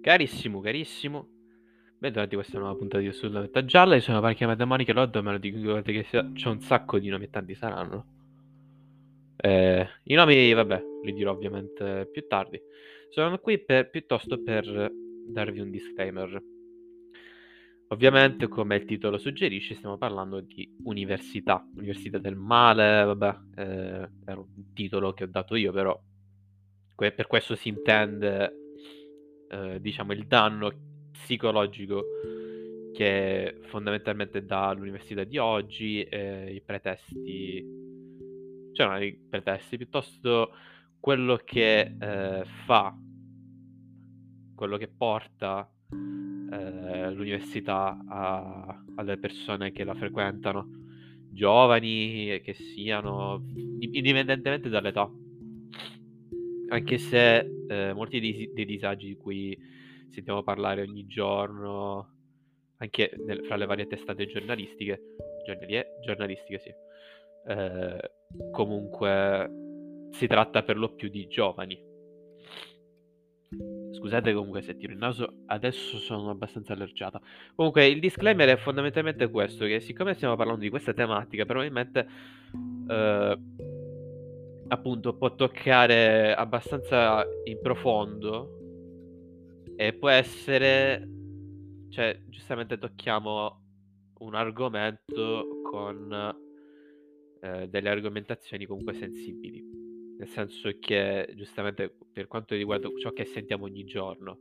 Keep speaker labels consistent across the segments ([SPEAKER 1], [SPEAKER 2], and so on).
[SPEAKER 1] Carissimo, carissimo, bentornati a questa nuova puntata di Sulla Metta Gialla. Io sono Parchi Matematiche, Loddo, me lo dico che c'è un sacco di nomi tanti saranno. Eh, I nomi, vabbè, li dirò ovviamente più tardi. Sono qui per, piuttosto per darvi un disclaimer. Ovviamente, come il titolo suggerisce, stiamo parlando di università, università del male, vabbè, eh, era un titolo che ho dato io, però per questo si intende eh, diciamo, il danno psicologico che fondamentalmente dà l'università di oggi, eh, i pretesti, cioè non i pretesti, piuttosto quello che eh, fa, quello che porta eh, l'università a, alle persone che la frequentano, giovani che siano, indipendentemente dall'età anche se eh, molti dei, dei, disagi di cui sentiamo parlare ogni giorno, anche nel, fra le varie testate giornalistiche, giornalistiche sì, eh, comunque si tratta per lo più di giovani. Scusate comunque se tiro il naso, adesso sono abbastanza allergiata. Comunque il disclaimer è fondamentalmente questo, che siccome stiamo parlando di questa tematica, probabilmente... Eh, appunto può toccare abbastanza in profondo e può essere, cioè giustamente tocchiamo un argomento con eh, delle argomentazioni comunque sensibili, nel senso che giustamente per quanto riguarda ciò che sentiamo ogni giorno,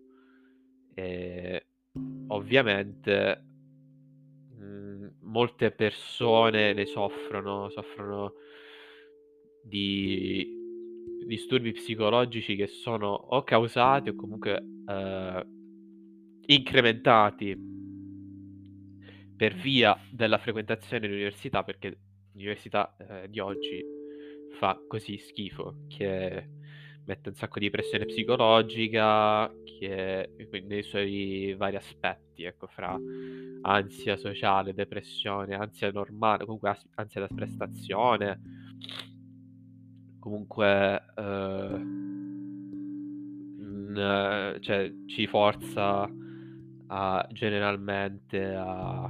[SPEAKER 1] eh, ovviamente mh, mm, molte persone ne soffrono, soffrono di disturbi psicologici che sono o causati o comunque eh, incrementati per via della frequentazione dell'università, perché l'università eh, di oggi fa così schifo che mette un sacco di pressione psicologica che nei suoi vari aspetti, ecco, fra ansia sociale, depressione, ansia normale, comunque ansia da prestazione comunque eh, mh, cioè, ci forza a, generalmente a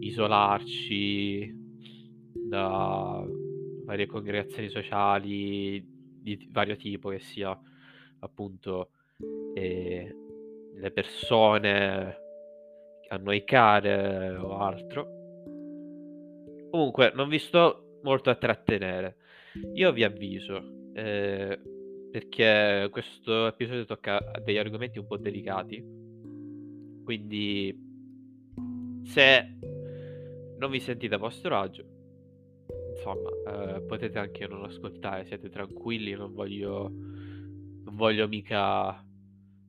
[SPEAKER 1] isolarci da varie congregazioni sociali di vario tipo, che sia appunto eh, le persone a noi care o altro. Comunque, non vi sto molto a trattenere. Io vi avviso, eh, perché questo episodio tocca degli argomenti un po' delicati, quindi se non vi sentite a vostro agio, insomma, eh, potete anche non ascoltare, siete tranquilli, non voglio, non voglio mica,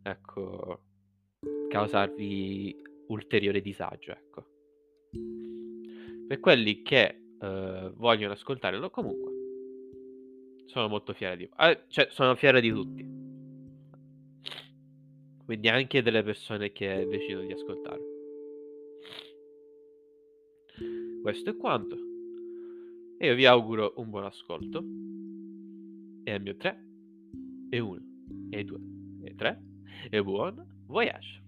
[SPEAKER 1] ecco, causarvi ulteriore disagio, ecco. Per quelli che eh, vogliono ascoltarlo comunque, sono molto fiero di... Eh, cioè, sono fiero di tutti. Quindi anche delle persone che decidono di ascoltare. Questo è quanto. E io vi auguro un buon ascolto. E al mio 3, e 1, e 2, e 3, e buon voyage.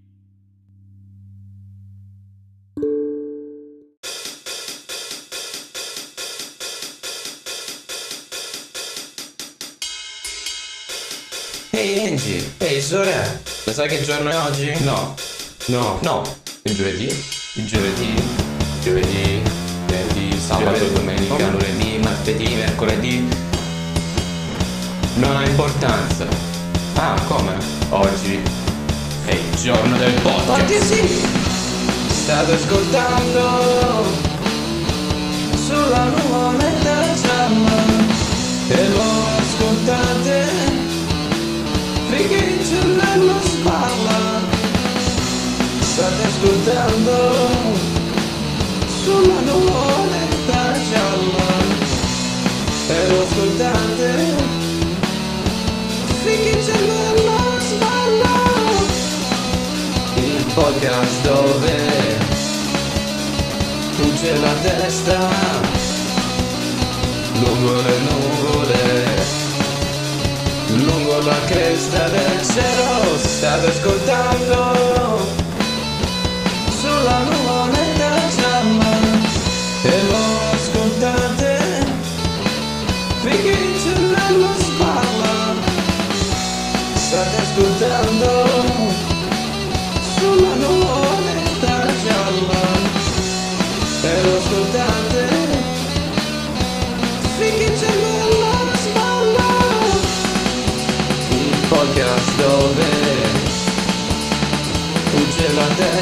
[SPEAKER 2] Ehi Angie, ehi Sore, lo sai che giorno è oggi?
[SPEAKER 3] No, no,
[SPEAKER 2] No,
[SPEAKER 3] il giovedì,
[SPEAKER 2] il giovedì, giovedì,
[SPEAKER 3] venerdì, sabato, domenica.
[SPEAKER 2] lunedì, martedì, mercoledì. Non ha importanza.
[SPEAKER 3] Ah, come?
[SPEAKER 2] Oggi è il giorno del podcast.
[SPEAKER 3] Oggi sì!
[SPEAKER 2] State ascoltando sulla nuvoletta gialla e lo ascoltate finché il cervello sballa. State ascoltando sulla nuvoletta gialla e lo ascoltate finché il cervello sballa. Il podcast dove fugge la testa lungo le nuvole lungo
[SPEAKER 3] la cresta del cielo State ascoltando Sulla nuvoletta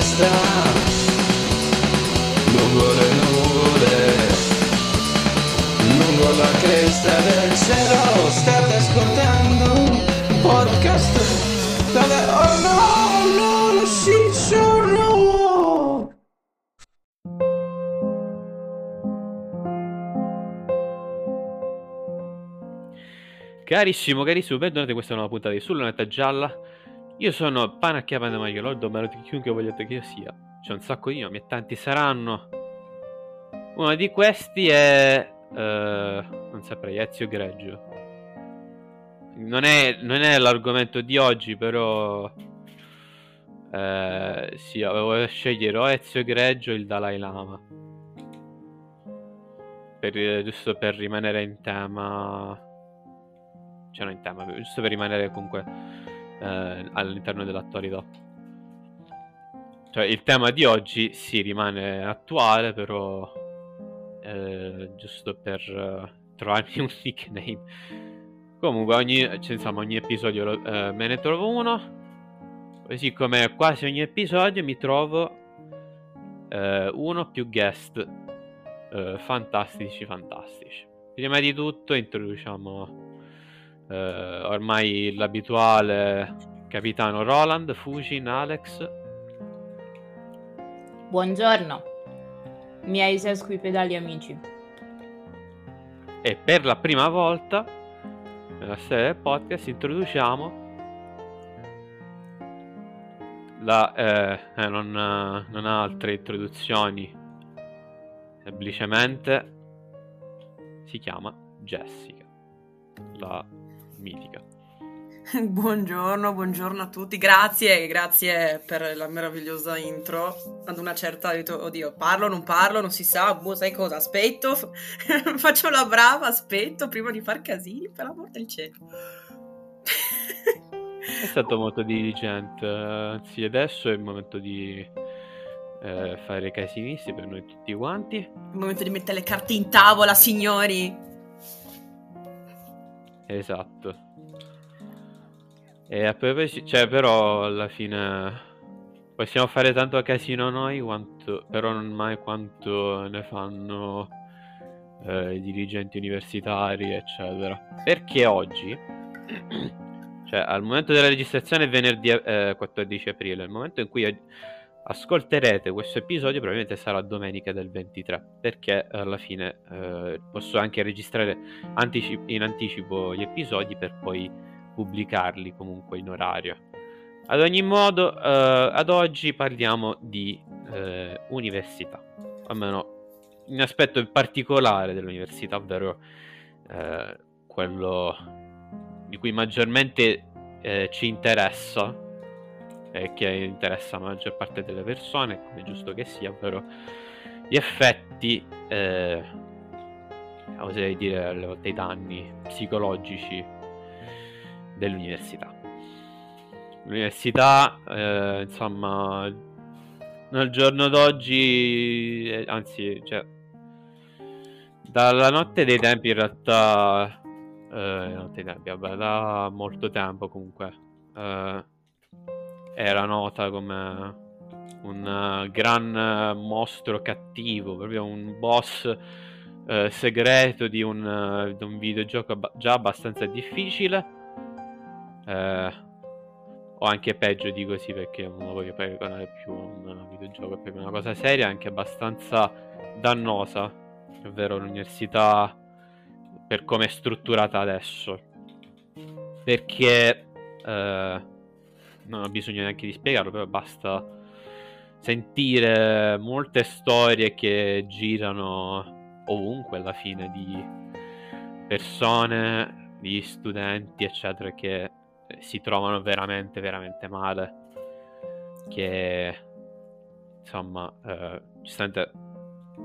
[SPEAKER 3] testa lungo le nuvole lungo la cresta del cielo. State ascoltando un podcast dove oh no no si sono
[SPEAKER 1] Carissimo, carissimo, bentornati, questa è una nuova puntata di Sulla Netta Gialla. Io sono Panacchiapa de Mario Lord, o di chiunque vogliate che io sia. C'è un sacco di nomi e tanti saranno. Uno di questi è... eh, non saprei, Ezio Greggio. Non è, non è l'argomento di oggi, però... eh, sì, avevo scegliere Ezio Greggio o il Dalai Lama. Per- giusto per rimanere in tema cioè non in tema, giusto per rimanere comunque eh, all'interno dell'attualità. Cioè il tema di oggi si rimane attuale, però eh, giusto per eh, trovarmi un nickname. Comunque ogni, cioè, insomma, ogni episodio lo- eh, me ne trovo uno. Così come quasi ogni episodio mi trovo eh, uno più guest eh, fantastici fantastici. Prima di tutto introduciamo eh, ormai l'abituale capitano Roland, Fujin, Alex.
[SPEAKER 4] Buongiorno, miei sesquipedali amici.
[SPEAKER 1] E per la prima volta nella serie del podcast introduciamo la, eh, eh, non, non ha altre introduzioni, semplicemente si chiama Jessica, la mitica.
[SPEAKER 5] Buongiorno, buongiorno a tutti, grazie, grazie per la meravigliosa intro. Ad una certa ho detto, oddio, parlo, non parlo, non si sa, boh, sai cosa, aspetto, faccio la brava, aspetto prima di far casini, per l'amor del cielo.
[SPEAKER 1] È stato molto diligente, anzi adesso è il momento di eh, fare casinisti per noi tutti quanti.
[SPEAKER 5] Il momento di mettere le carte in tavola, signori.
[SPEAKER 1] Esatto. E a proposito, cioè però alla fine possiamo fare tanto casino noi, quanto, però non mai quanto ne fanno eh, i dirigenti universitari, eccetera. Perché oggi, cioè al momento della registrazione è venerdì eh, 14 aprile, il momento in cui ascolterete questo episodio probabilmente sarà domenica del 23 perché alla fine eh, posso anche registrare anticip- in anticipo gli episodi per poi pubblicarli comunque in orario. Ad ogni modo eh, ad oggi parliamo di eh, università almeno un aspetto particolare dell'università ovvero eh, quello di cui maggiormente eh, ci interessa eh, che interessa la maggior parte delle persone, come è giusto che sia, ovvero gli effetti, eh, oserei dire alle volte i danni psicologici dell'università. L'università, eh, insomma, nel giorno d'oggi, eh, anzi, cioè, dalla notte dei tempi in realtà, eh, notte dei tempi, vabbè, da molto tempo comunque, eh, era nota come un uh, gran uh, mostro cattivo, proprio un boss uh, segreto di un, di un videogioco già abbastanza difficile. o anche peggio di così perché non lo voglio paragonare più un videogioco, è proprio una cosa seria, anche abbastanza dannosa, ovvero l'università per come è strutturata adesso. Perché non ho bisogno neanche di spiegarlo, però basta sentire molte storie che girano ovunque alla fine di persone, di studenti, eccetera, che si trovano veramente, veramente male. Che insomma, eh, giustamente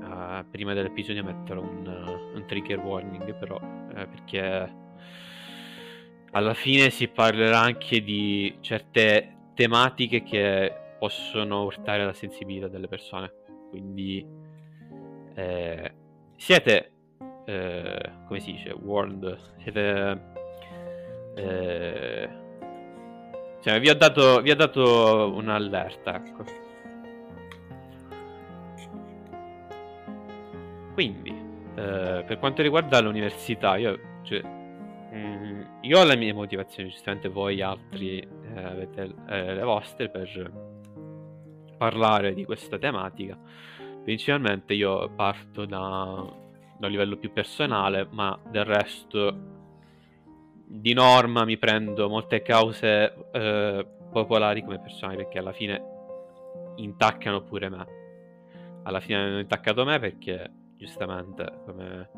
[SPEAKER 1] eh, prima dell'episodio metterò un, un trigger warning, però eh, perché alla fine si parlerà anche di certe tematiche che possono urtare la sensibilità delle persone. Quindi eh, siete, eh, come si dice, warned, siete... Eh, cioè, vi ho dato, vi ho dato un'allerta, ecco. Quindi, eh, per quanto riguarda l'università, io, cioè, mm, io ho le mie motivazioni, giustamente voi altri eh, avete eh, le vostre per parlare di questa tematica. Principalmente io parto da, da un livello più personale, ma del resto di norma mi prendo molte cause eh, popolari come personali perché alla fine intaccano pure me. Alla fine hanno intaccato me perché giustamente come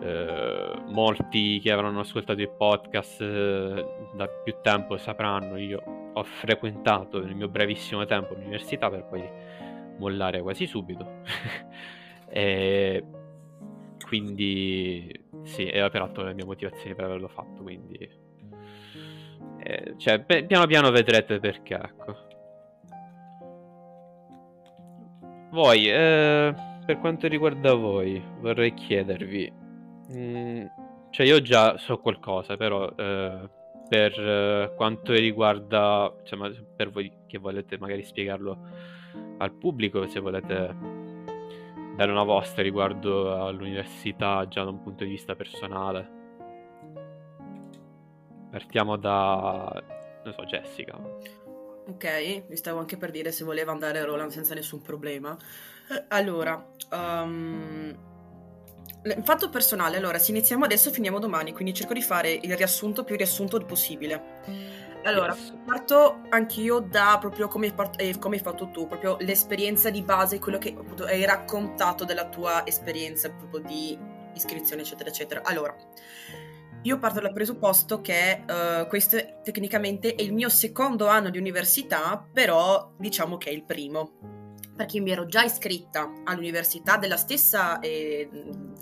[SPEAKER 1] eh, molti che avranno ascoltato il podcast eh, da più tempo sapranno, io ho frequentato nel mio brevissimo tempo l'università per poi mollare quasi subito. e quindi sì, e peraltro le mie motivazioni per averlo fatto, quindi eh, cioè, piano piano vedrete perché, ecco. Voi, eh, per quanto riguarda voi, vorrei chiedervi, mm, cioè io già so qualcosa, però eh, per eh, quanto riguarda, insomma, per voi che volete magari spiegarlo al pubblico, se volete dare una vostra riguardo all'università già da un punto di vista personale. Partiamo da, non so, Jessica.
[SPEAKER 5] Ok, mi stavo anche per dire se voleva andare a Roland senza nessun problema. Eh, allora, um, fatto personale, allora, se iniziamo adesso finiamo domani, quindi cerco di fare il riassunto più riassunto possibile. Allora, parto anch'io da proprio come, part- eh, come, hai fatto tu, proprio l'esperienza di base, quello che hai raccontato della tua esperienza proprio di iscrizione, eccetera, eccetera. Allora, io parto dal presupposto che uh, questo tecnicamente è il mio secondo anno di università, però diciamo che è il primo. Perché mi ero già iscritta all'università della stessa, eh,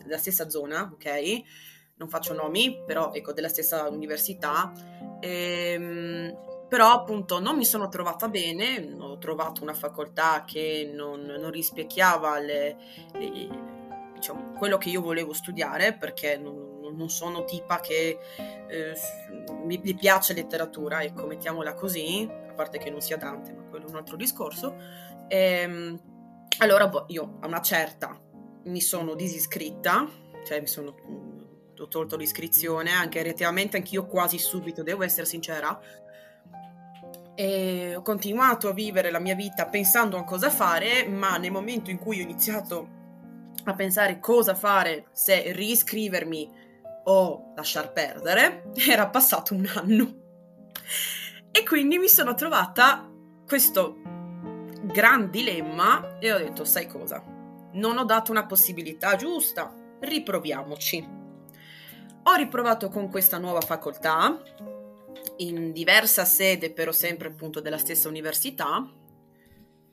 [SPEAKER 5] della stessa zona, ok? Non faccio nomi, però ecco, della stessa università. Ehm, però appunto non mi sono trovata bene, ho trovato una facoltà che non, non rispecchiava le, le, diciamo, quello che io volevo studiare perché non, non sono tipa che eh, mi, mi, piace letteratura, ecco, mettiamola così, a parte che non sia Dante, ma quello è un altro discorso. Ehm, allora boh, io a una certa mi sono disiscritta, cioè mi sono ho tolto l'iscrizione, anche relativamente anch'io quasi subito, devo essere sincera. E ho continuato a vivere la mia vita pensando a cosa fare, ma nel momento in cui ho iniziato a pensare cosa fare, se riscrivermi o lasciar perdere, era passato un anno. E quindi mi sono trovata questo gran dilemma e ho detto, sai cosa? Non ho dato una possibilità giusta, riproviamoci. Ho riprovato con questa nuova facoltà, in diversa sede, però sempre appunto della stessa università.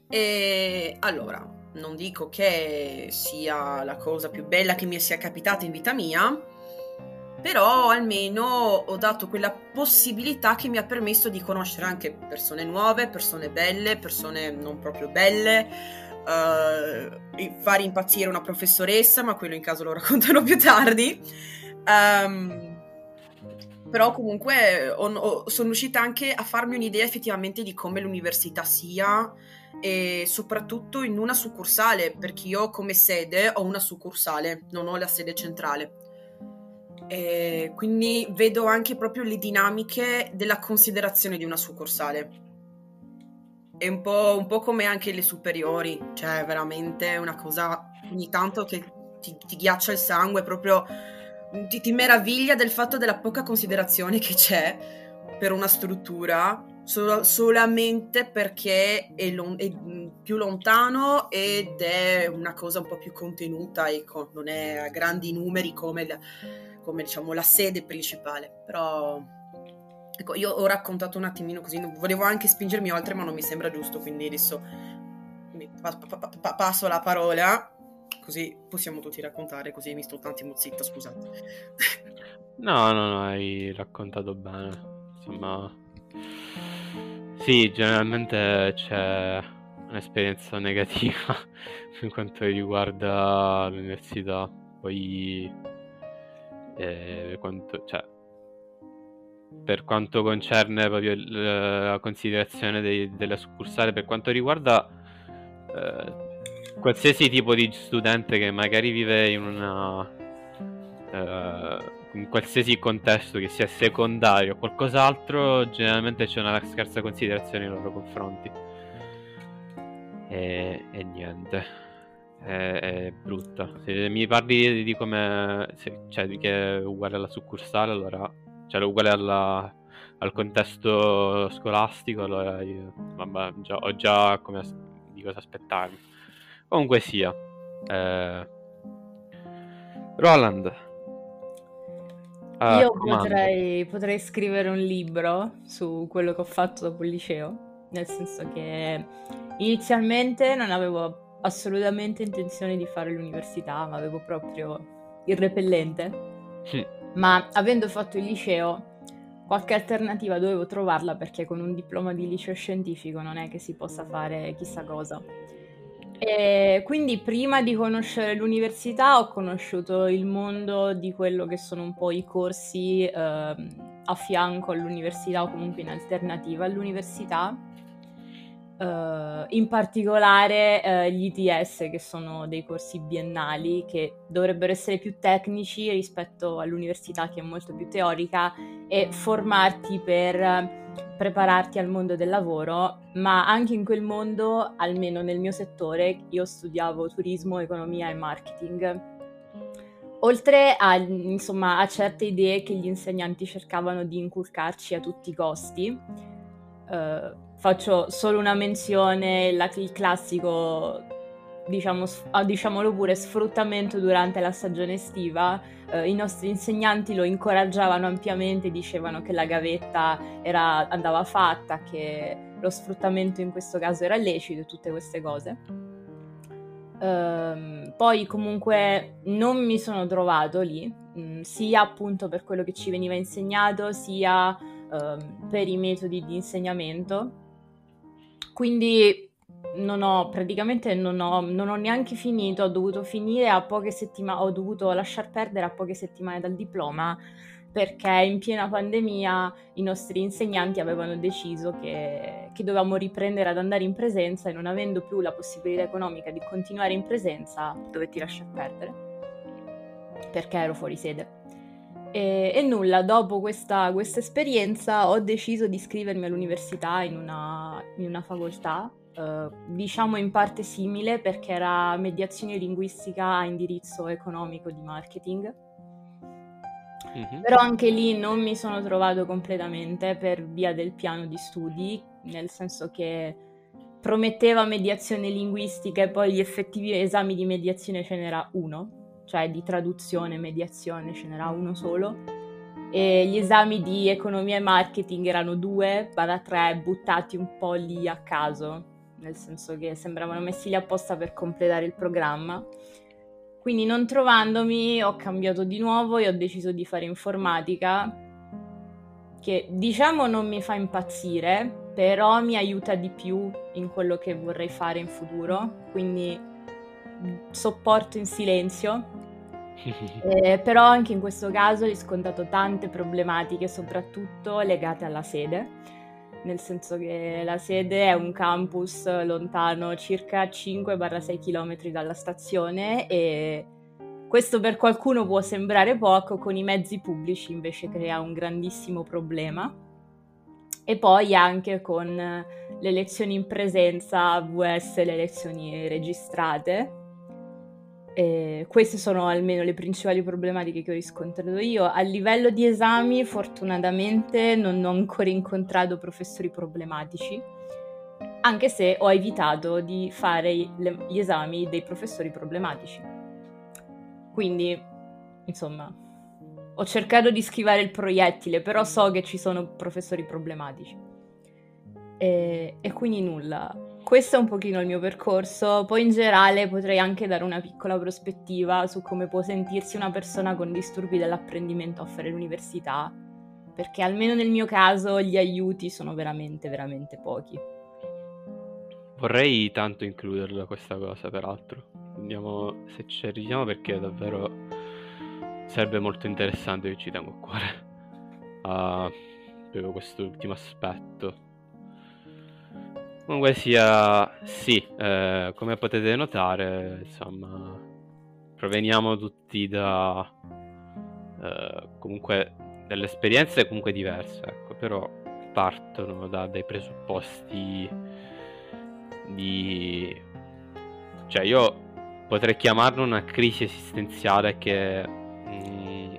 [SPEAKER 5] E allora, non dico che sia la cosa più bella che mi sia capitata in vita mia, però almeno ho dato quella possibilità che mi ha permesso di conoscere anche persone nuove, persone belle, persone non proprio belle, uh, fare impazzire una professoressa, ma quello in caso lo racconterò più tardi. Um, però comunque ho, ho, sono riuscita anche a farmi un'idea effettivamente di come l'università sia e soprattutto in una succursale, perché io come sede ho una succursale, non ho la sede centrale. E quindi vedo anche proprio le dinamiche della considerazione di una succursale. È un po', un po come anche le superiori, cioè veramente una cosa ogni tanto che ti, ti ghiaccia il sangue, proprio ti, ti meraviglia del fatto della poca considerazione che c'è per una struttura Sol- solamente perché è, lon- è, più lontano ed è una cosa un po' più contenuta, ecco, non è a grandi numeri come, la, come diciamo, la sede principale, però Ecco, io ho raccontato un attimino così, volevo anche spingermi oltre, ma non mi sembra giusto, quindi adesso pa- pa- pa- pa- passo la parola, così possiamo tutti raccontare, così mi sto un attimo zitta, scusate.
[SPEAKER 1] No, no, no, hai raccontato bene. Insomma, sì, generalmente c'è un'esperienza negativa per quanto riguarda l'università. Poi, per quanto, cioè, per quanto concerne proprio il- la considerazione dei- della succursale, per quanto riguarda eh, qualsiasi tipo di studente che magari vive in una eh, in qualsiasi contesto che sia secondario o qualcos'altro, generalmente c'è una scarsa considerazione nei loro confronti. E, e niente, è, è brutta. Se mi parli di come, se- cioè di che è uguale alla succursale, allora, cioè uguale alla- al contesto scolastico, allora io, vabbè, già- ho già come di cosa aspettarmi. Comunque sia, eh, Roland. ah,
[SPEAKER 4] Io potrei, potrei scrivere un libro su quello che ho fatto dopo il liceo, nel senso che inizialmente non avevo assolutamente intenzione di fare l'università, ma avevo proprio il repellente.
[SPEAKER 1] Sì.
[SPEAKER 4] Ma avendo fatto il liceo, qualche alternativa dovevo trovarla perché con un diploma di liceo scientifico non è che si possa fare chissà cosa. E quindi prima di conoscere l'università ho conosciuto il mondo di quello che sono un po' i corsi ehm, a fianco all'università o comunque in alternativa all'università. Eh, in particolare eh, gli ITS, che sono dei corsi biennali che dovrebbero essere più tecnici rispetto all'università che è molto più teorica e formarti per prepararti al mondo del lavoro, ma anche in quel mondo, almeno nel mio settore, io studiavo turismo, economia e marketing. Oltre a, insomma, a certe idee che gli insegnanti cercavano di inculcarci a tutti i costi, eh, faccio solo una menzione, la- il classico, diciamo, ah, diciamolo pure, sfruttamento durante la stagione estiva. Eh, I nostri insegnanti lo incoraggiavano ampiamente, dicevano che la gavetta era- andava fatta, che lo sfruttamento in questo caso era lecito e tutte queste cose. Ehm, poi comunque non mi sono trovato lì, mh, sia appunto per quello che ci veniva insegnato, sia ehm, per i metodi di insegnamento. Quindi non ho praticamente non ho, non ho neanche finito, ho dovuto finire a poche settimane, ho dovuto lasciar perdere a poche settimane dal diploma perché in piena pandemia i nostri insegnanti avevano deciso che, che dovevamo riprendere ad andare in presenza e non avendo più la possibilità economica di continuare in presenza, dovetti lasciar perdere perché ero fuori sede. E, e nulla, dopo questa, questa esperienza ho deciso di iscrivermi all'università in una, in una facoltà, eh, diciamo in parte simile perché era mediazione linguistica a indirizzo economico di marketing.
[SPEAKER 1] Mhm.
[SPEAKER 4] Però anche lì non mi sono trovato completamente per via del piano di studi, nel senso che prometteva mediazione linguistica e poi gli effettivi esami di mediazione ce n'era uno, cioè di traduzione mediazione ce n'era uno solo. E gli esami di economia e marketing erano due, barra tre, buttati un po' lì a caso, nel senso che sembravano messi lì apposta per completare il programma. Quindi non trovandomi ho cambiato di nuovo e ho deciso di fare informatica, che diciamo non mi fa impazzire, però mi aiuta di più in quello che vorrei fare in futuro, quindi sopporto in silenzio. Eh, però anche in questo caso ho riscontrato tante problematiche, soprattutto legate alla sede, nel senso che la sede è un campus lontano circa 5-6 km dalla stazione e questo per qualcuno può sembrare poco, con i mezzi pubblici invece crea un grandissimo problema. E poi anche con le lezioni in presenza, VS, le lezioni registrate. E queste sono almeno le principali problematiche che ho riscontrato io. A livello di esami, fortunatamente non ho ancora incontrato professori problematici, anche se ho evitato di fare gli esami dei professori problematici. Quindi, insomma, ho cercato di schivare il proiettile, però so che ci sono professori problematici. E, e quindi nulla. Questo è un pochino il mio percorso, poi in generale potrei anche dare una piccola prospettiva su come può sentirsi una persona con disturbi dell'apprendimento a fare l'università, perché almeno nel mio caso gli aiuti sono veramente, veramente pochi.
[SPEAKER 1] Vorrei tanto includerla questa cosa, peraltro. Andiamo, se ci arriviamo, perché davvero sarebbe molto interessante che ci tengo a cuore a proprio quest'ultimo aspetto. Comunque sia, sì, eh, come potete notare, insomma, proveniamo tutti da eh, comunque delle esperienze comunque diverse, ecco, però partono da dei presupposti di... cioè io potrei chiamarlo una crisi esistenziale che mh, mm,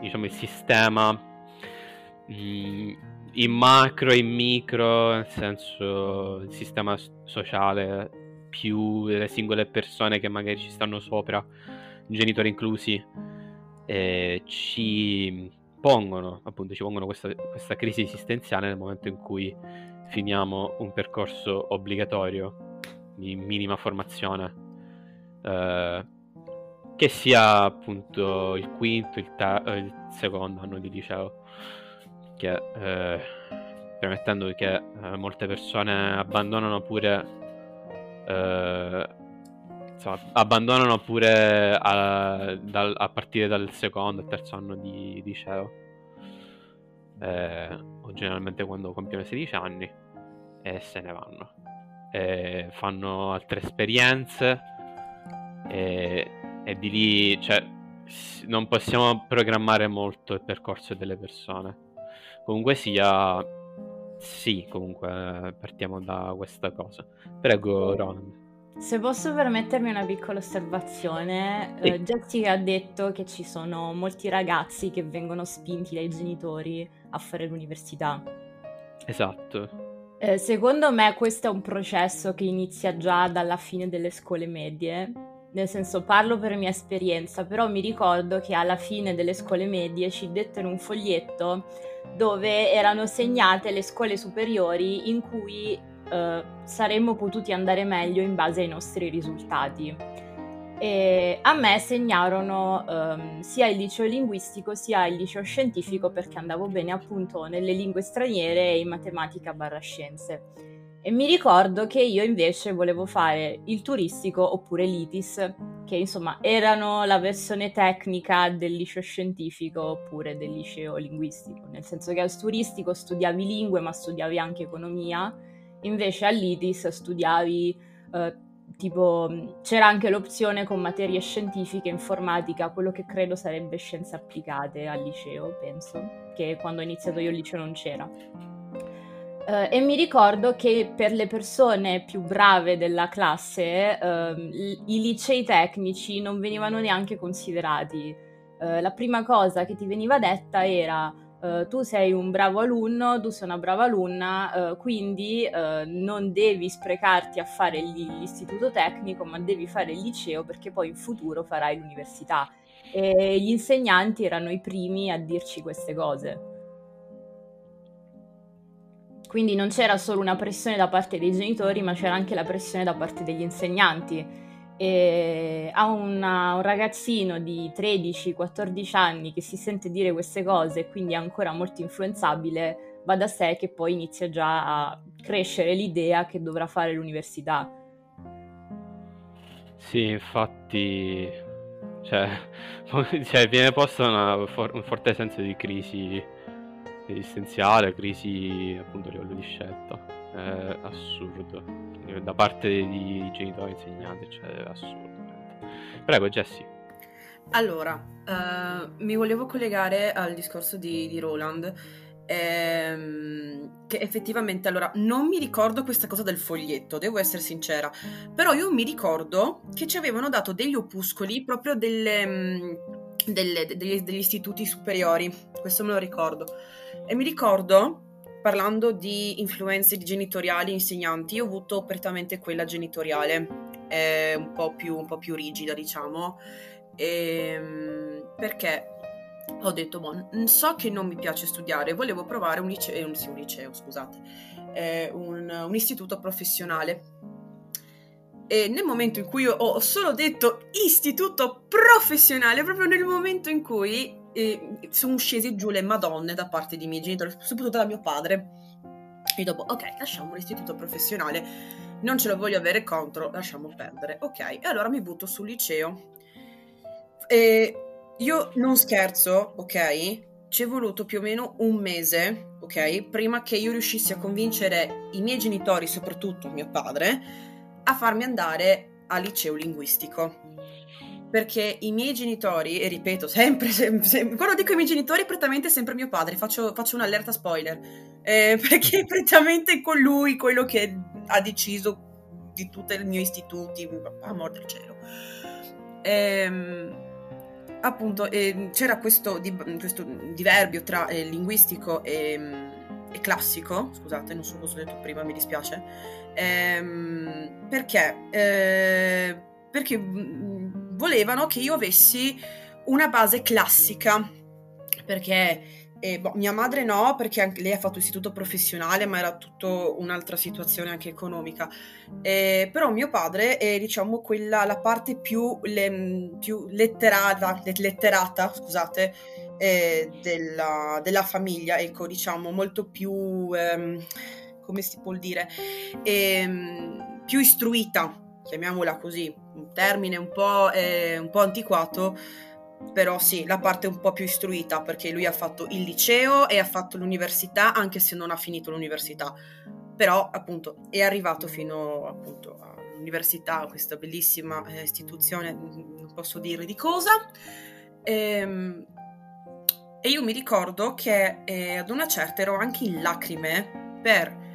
[SPEAKER 1] diciamo il sistema mh, mm, in macro e in micro nel senso il sistema sociale più le singole persone che magari ci stanno sopra genitori inclusi eh, ci pongono appunto ci pongono questa, questa crisi esistenziale nel momento in cui finiamo un percorso obbligatorio di minima formazione, eh, che sia appunto il quinto, il, eh, il secondo anno di liceo, che eh, permettendo che eh, molte persone abbandonano pure eh, insomma, abbandonano pure a, dal, a partire dal secondo e terzo anno di liceo eh, o generalmente quando compiono 16 anni, e se ne vanno. E fanno altre esperienze e, e di lì, cioè, non possiamo programmare molto il percorso delle persone. Comunque sia, sì, comunque partiamo da questa cosa. Prego, Roland.
[SPEAKER 4] Se posso permettermi una piccola osservazione, sì. eh, Jessica ha detto che ci sono molti ragazzi che vengono spinti dai genitori a fare l'università.
[SPEAKER 1] Esatto.
[SPEAKER 4] Eh, secondo me questo è un processo che inizia già dalla fine delle scuole medie, nel senso parlo per mia esperienza, però mi ricordo che alla fine delle scuole medie ci dettero un foglietto dove erano segnate le scuole superiori in cui eh, saremmo potuti andare meglio in base ai nostri risultati. E a me segnarono um, sia il liceo linguistico sia il liceo scientifico perché andavo bene appunto nelle lingue straniere e in matematica barra scienze. E mi ricordo che io invece volevo fare il turistico oppure l'ITIS, che insomma erano la versione tecnica del liceo scientifico oppure del liceo linguistico, nel senso che al turistico studiavi lingue ma studiavi anche economia Invece all'ITIS studiavi eh, tipo c'era anche l'opzione con materie scientifiche, informatica, quello che credo sarebbe scienze applicate al liceo, penso, che quando ho iniziato io il liceo non c'era. Uh, e mi ricordo che per le persone più brave della classe uh, i licei tecnici non venivano neanche considerati. Uh, la prima cosa che ti veniva detta era Uh, tu sei un bravo alunno, tu sei una brava alunna, uh, quindi uh, non devi sprecarti a fare l'istituto tecnico, ma devi fare il liceo perché poi in futuro farai l'università. E gli insegnanti erano i primi a dirci queste cose. Quindi non c'era solo una pressione da parte dei genitori, ma c'era anche la pressione da parte degli insegnanti e a una, un ragazzino di 13-14 anni che si sente dire queste cose e quindi è ancora molto influenzabile, va da sé che poi inizia già a crescere l'idea che dovrà fare l'università.
[SPEAKER 1] Sì, infatti, cioè, cioè viene posto una, un forte senso di crisi esistenziale, crisi appunto a livello di scelta. È assurdo da parte di genitori, insegnanti, cioè assurdo. Prego, Jessie.
[SPEAKER 5] Allora, uh, mi volevo collegare al discorso di, di Roland. Ehm, che effettivamente allora non mi ricordo questa cosa del foglietto, devo essere sincera, però io mi ricordo che ci avevano dato degli opuscoli proprio delle, mm, delle, degli, degli istituti superiori, questo me lo ricordo. E mi ricordo parlando di influenze genitoriali insegnanti, io ho avuto prettamente quella genitoriale, un po' più, un po' più rigida, diciamo, e, ehm, perché ho detto, boh, so che non mi piace studiare, volevo provare un liceo, eh, un, sì, un liceo, scusate, eh, un, un istituto professionale. E nel momento in cui ho solo detto istituto professionale, proprio nel momento in cui eh, sono scese giù le madonne da parte dei miei genitori, soprattutto da mio padre. E dopo, ok, lasciamo l'istituto professionale, non ce lo voglio avere contro, lasciamo perdere. Ok, e allora mi butto sul liceo. E io non scherzo, ok? Ci è voluto più o meno un mese, ok? Prima che io riuscissi a convincere i miei genitori, soprattutto mio padre, a farmi andare al liceo linguistico. Perché i miei genitori, e ripeto sempre, sem- sem- quando dico i miei genitori, prettamente sempre mio padre, faccio, faccio un'allerta spoiler, eh, perché prettamente con lui quello che ha deciso di tutti i miei istituti, amor del cielo. Ehm, appunto, eh, c'era questo, di- questo diverbio tra eh, linguistico e, e classico, scusate, non so cosa ho detto prima, mi dispiace, Ehm, perché? Eh, perché mm, volevano che io avessi una base classica, perché eh, boh, mia madre no, perché anche lei ha fatto istituto professionale, ma era tutta un'altra situazione anche economica. Eh, però mio padre è, diciamo, quella, la parte più, le, più letterata, letterata, scusate, eh, della, della, famiglia, ecco, diciamo, molto più... Ehm, come si può dire, ehm, più istruita, chiamiamola così, un termine un po', eh, un po' antiquato, però sì, la parte un po' più istruita, perché lui ha fatto il liceo e ha fatto l'università, anche se non ha finito l'università, però appunto è arrivato fino appunto all'università, questa bellissima eh, istituzione, non posso dire di cosa. Ehm, e io mi ricordo che eh, ad una certa ero anche in lacrime per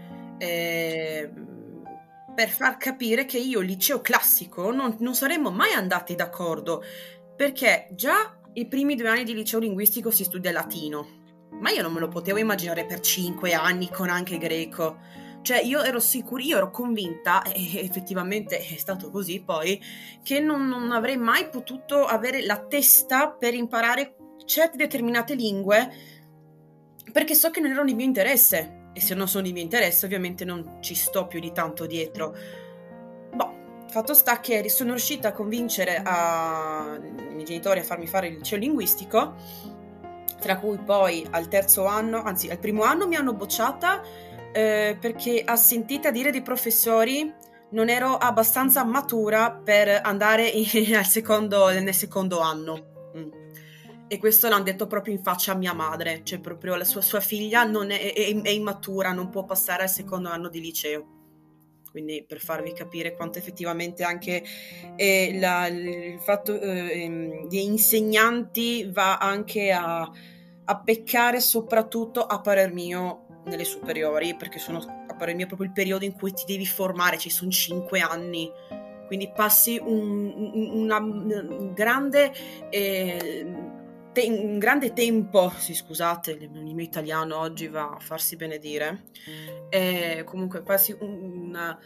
[SPEAKER 5] eh, per far capire che io liceo classico non, non saremmo mai andati d'accordo, perché già i primi due anni di liceo linguistico si studia latino, ma io non me lo potevo immaginare per cinque anni con anche greco. Cioè, io ero sicura, io ero convinta, e effettivamente è stato così poi, che non, non avrei mai potuto avere la testa per imparare certe determinate lingue, perché so che non erano di mio interesse e se non sono di mio interesse ovviamente non ci sto più di tanto dietro. Boh, fatto sta che sono riuscita a convincere a... i miei genitori a farmi fare il liceo linguistico, tra cui poi al terzo anno, anzi al primo anno mi hanno bocciata eh, perché sentita dire dei professori non ero abbastanza matura per andare in, secondo, nel secondo anno. E questo l'hanno detto proprio in faccia a mia madre, cioè proprio la sua, sua figlia è, è, è, immatura, non può passare al secondo anno di liceo. Quindi per farvi capire quanto effettivamente anche eh, la, il fatto eh, di insegnanti va anche a, a peccare soprattutto a parer mio nelle superiori, perché sono a parer mio proprio il periodo in cui ti devi formare, ci sono cinque anni quindi passi un, una, un grande eh, te- un grande tempo, sì scusate, il mio italiano oggi va a farsi benedire, e comunque passi un,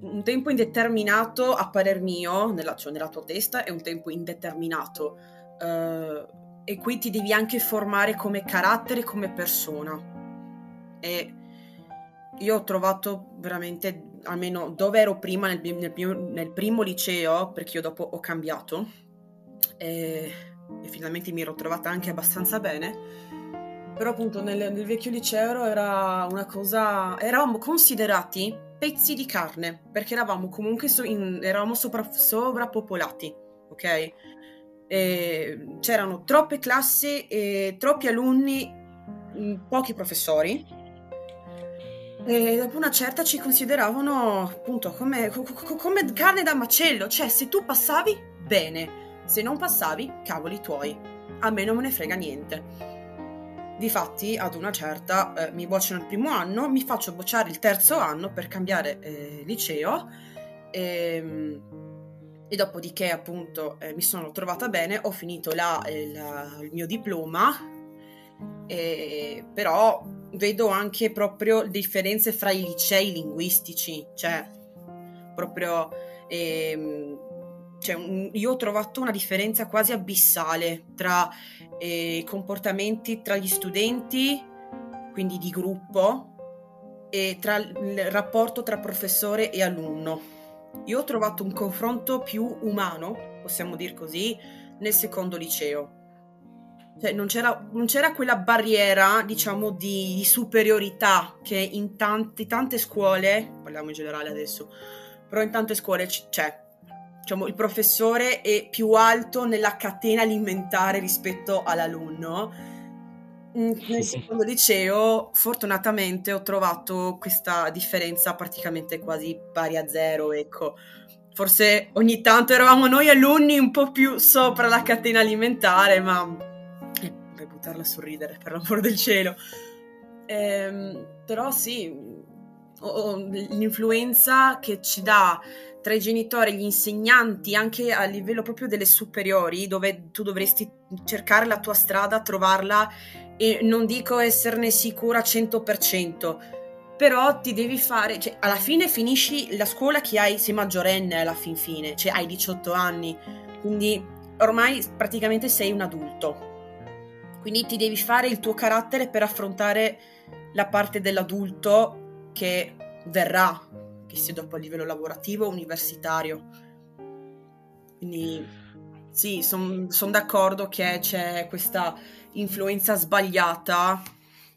[SPEAKER 5] un tempo indeterminato a parer mio, nella, cioè nella tua testa, è un tempo indeterminato. Uh, e qui ti devi anche formare come carattere, come persona. E io ho trovato veramente, almeno dove ero prima, nel, nel, nel primo liceo, perché io dopo ho cambiato, e e finalmente mi ero trovata anche abbastanza bene. Però appunto nel, nel vecchio liceo era una cosa... eravamo considerati pezzi di carne, perché eravamo comunque so, in, eravamo sopra, sovrappopolati, ok? E c'erano troppe classi e troppi alunni, mm, pochi professori. E dopo una certa ci consideravano appunto come, come carne da macello, cioè se tu passavi, bene se non passavi, cavoli tuoi. A me non me ne frega niente. Difatti, ad una certa, eh, mi bocciano il primo anno, mi faccio bocciare il terzo anno per cambiare eh, liceo e, ehm, e, dopodiché, appunto, eh, mi sono trovata bene, ho finito là il, il mio diploma, e, però vedo anche proprio differenze fra i licei linguistici, cioè proprio... Ehm, cioè, un, io ho trovato una differenza quasi abissale tra e comportamenti tra gli studenti, quindi di gruppo, e tra il rapporto tra professore e alunno. Io ho trovato un confronto più umano, possiamo dire così, nel secondo liceo. Cioè, non, c'era, non c'era quella barriera, diciamo, di, di superiorità che in tanti, tante scuole, parliamo in generale adesso, però in tante scuole c- c'è. Diciamo, il professore è più alto nella catena alimentare rispetto all'alunno. Mm, nel secondo liceo, fortunatamente, ho trovato questa differenza praticamente quasi pari a zero, ecco. Forse ogni tanto eravamo noi alunni un po' più sopra la catena alimentare, ma per buttarla a sorridere, per l'amor del cielo. Ehm, però sì, l'influenza che ci dà tra i genitori gli insegnanti, anche a livello proprio delle superiori, dove tu dovresti cercare la tua strada, trovarla e non dico esserne sicura 100%, però ti devi fare, cioè alla fine finisci la scuola che hai, sei maggiorenne alla fin fine, cioè hai 18 anni, quindi ormai praticamente sei un adulto. Quindi ti devi fare il tuo carattere per affrontare la parte dell'adulto che verrà, sia dopo a livello lavorativo o universitario. Quindi sì, sono son d'accordo che c'è questa influenza sbagliata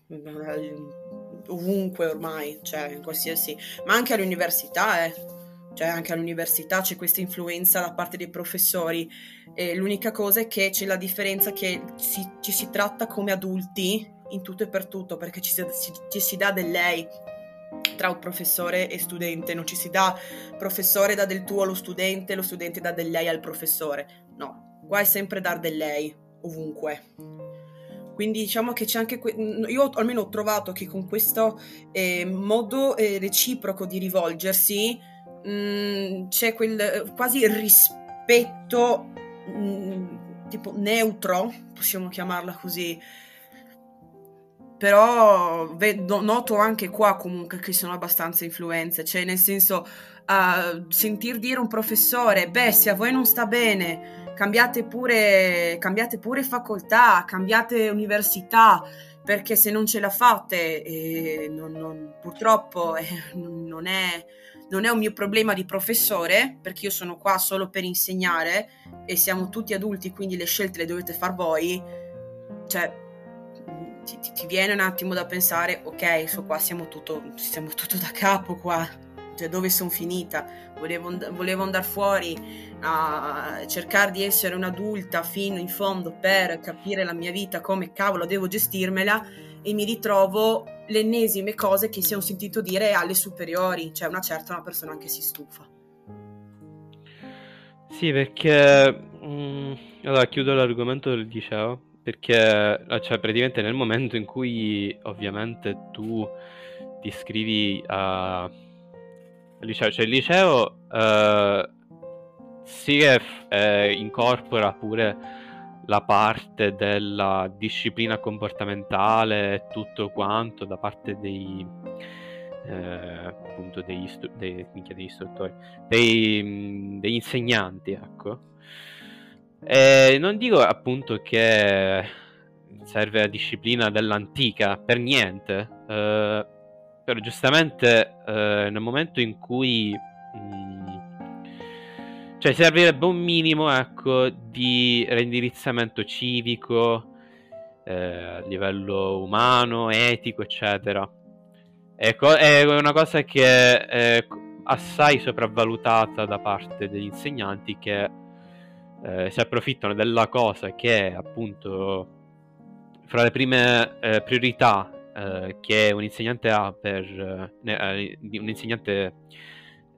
[SPEAKER 5] eh, ovunque ormai, cioè in qualsiasi, ma anche all'università, eh cioè anche all'università c'è questa influenza da parte dei professori. E l'unica cosa è che c'è la differenza che si, ci si tratta come adulti in tutto e per tutto, perché ci si, ci si dà del lei tra professore e studente, non ci si dà professore dà del tuo allo studente, lo studente dà del lei al professore. No, qua è sempre dar del lei, ovunque. Quindi diciamo che c'è anche, que- io almeno ho trovato che con questo eh, modo eh, reciproco di rivolgersi, mh, mm, c'è quel quasi rispetto mh, mm, tipo neutro, possiamo chiamarla così. Però vedo, noto anche qua comunque che sono abbastanza influenze, cioè nel senso uh, sentir dire un professore, beh se a voi non sta bene, cambiate pure, cambiate pure facoltà, cambiate università, perché se non ce la fate, eh, non, non, purtroppo eh, non è non è un mio problema di professore, perché io sono qua solo per insegnare e siamo tutti adulti, quindi le scelte le dovete far voi, cioè ti, ti, ti viene un attimo da pensare, ok, so qua siamo tutto, siamo tutto da capo qua, cioè dove sono finita? Volevo, volevo andare fuori a cercare di essere un'adulta fino in fondo per capire la mia vita, come cavolo devo gestirmela e mi ritrovo le ennesime cose che si è sentito dire alle superiori, cioè una certa una persona anche si stufa.
[SPEAKER 1] Sì, perché mh, mm, allora chiudo l'argomento del liceo perché cioè, praticamente nel momento in cui ovviamente tu ti iscrivi a... al liceo, cioè il liceo eh, si eh, incorpora pure la parte della disciplina comportamentale e tutto quanto da parte dei eh, appunto degli, istu- dei, degli istruttori dei, degli insegnanti ecco e non dico appunto che serve la disciplina dell'antica per niente eh, però giustamente eh, nel momento in cui mh, cioè servirebbe un minimo, ecco, di reindirizzamento civico, eh, a livello umano, etico, eccetera. Ecco, è una cosa che è assai sopravvalutata da parte degli insegnanti che eh, si approfittano della cosa che è appunto fra le prime eh, priorità eh, che un insegnante ha per eh, un insegnante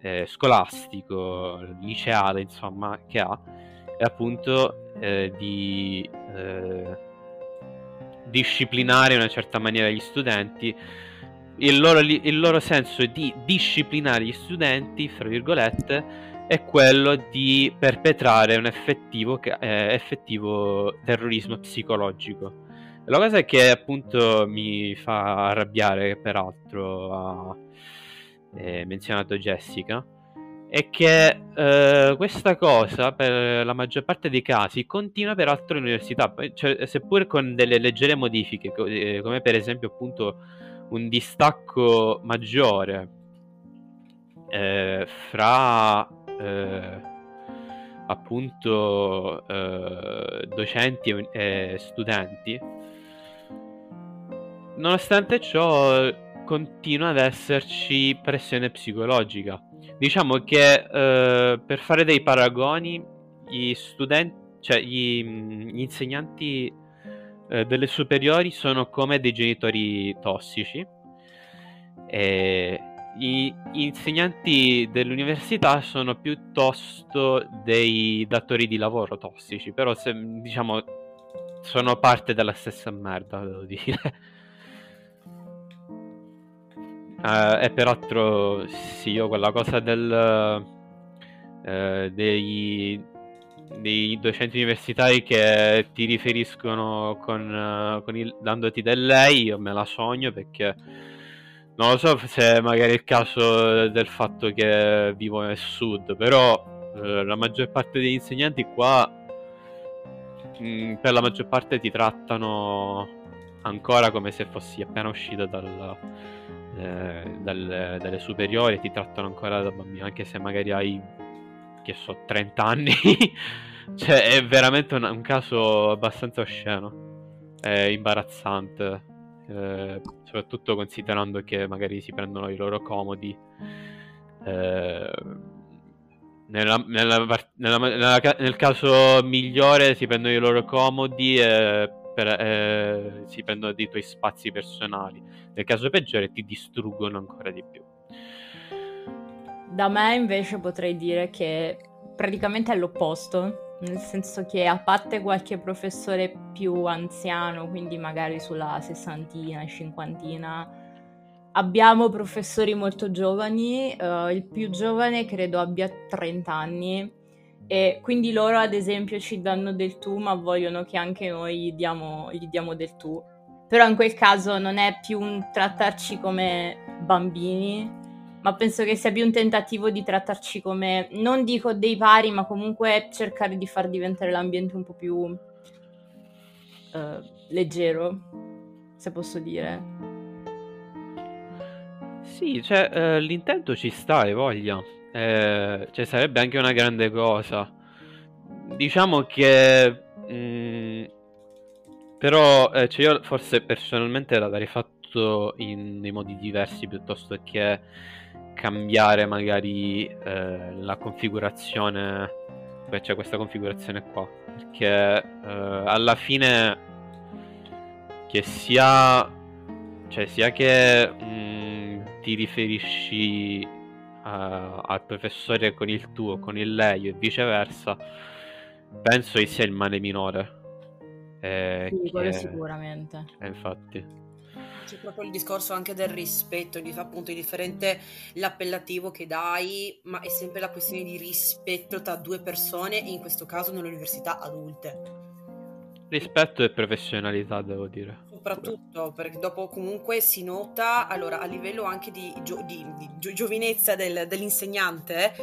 [SPEAKER 1] eh, scolastico, liceale, insomma, che ha, è appunto eh, di eh, disciplinare in una certa maniera gli studenti. Il loro, il loro senso di disciplinare gli studenti, fra virgolette, è quello di perpetrare un effettivo, eh, effettivo terrorismo psicologico. La cosa che appunto mi fa arrabbiare, peraltro, a, eh, menzionato Jessica, è che eh, questa cosa per la maggior parte dei casi continua per altre università, cioè, seppur con delle leggere modifiche, co- eh, come per esempio appunto un distacco maggiore eh, fra eh, appunto eh, docenti e studenti. Nonostante ciò, continua ad esserci pressione psicologica. Diciamo che eh, per fare dei paragoni, gli studenti, cioè gli, gli insegnanti eh, delle superiori sono come dei genitori tossici. E gli insegnanti dell'università sono piuttosto dei datori di lavoro tossici, però se, diciamo sono parte della stessa merda, devo dire. Eh, e peraltro sì, io quella cosa del eh, dei, dei docenti universitari che ti riferiscono con, eh, con il, dandoti del lei, io me la sogno perché non lo so se è magari il caso del fatto che vivo nel sud, però eh, la maggior parte degli insegnanti qua mh, per la maggior parte ti trattano ancora come se fossi appena uscito dal, eh, dal- dalle superiori ti trattano ancora da bambino, anche se magari hai, che so, 30 anni. cioè, è veramente un, un caso abbastanza osceno. È imbarazzante. Eh, soprattutto considerando che magari si prendono i loro comodi. eh, nella- nella nella- nel caso migliore si prendono i loro comodi e per- eh, si prendono dei tuoi spazi personali. Nel caso peggiore ti distruggono ancora di più.
[SPEAKER 4] Da me invece potrei dire che praticamente è l'opposto, nel senso che a parte qualche professore più anziano, quindi magari sulla sessantina, cinquantina, abbiamo professori molto giovani, eh, il più giovane credo abbia 30 anni e quindi loro ad esempio ci danno del tu, ma vogliono che anche noi gli diamo, gli diamo del tu. Però in quel caso non è più un trattarci come bambini, ma penso che sia più un tentativo di trattarci come, non dico dei pari, ma comunque cercare di far diventare l'ambiente un po' più eh, leggero, se posso dire.
[SPEAKER 1] Sì, cioè, eh, l'intento ci sta, e voglia. Eh, cioè, sarebbe anche una grande cosa. Diciamo che... mm, però, eh, cioè, io forse personalmente l'avrei fatto in dei modi diversi piuttosto che cambiare magari eh, la configurazione. Beh, c'è questa configurazione qua. Perché eh, alla fine che sia cioè sia che mm, ti riferisci a- al professore con il tuo con il lei e viceversa penso che sia il male minore Eh,
[SPEAKER 4] Sì,
[SPEAKER 1] che-
[SPEAKER 4] sicuramente.
[SPEAKER 1] eh, infatti
[SPEAKER 5] C'è proprio il discorso anche del rispetto, di appunto è differente l'appellativo che dai, ma è sempre la questione di rispetto tra due persone, e in questo caso nelle università adulte.
[SPEAKER 1] rispetto e professionalità devo dire
[SPEAKER 5] Soprattutto perché dopo comunque si nota, allora a livello anche di, gio- di- di gio- giovinezza del- dell'insegnante,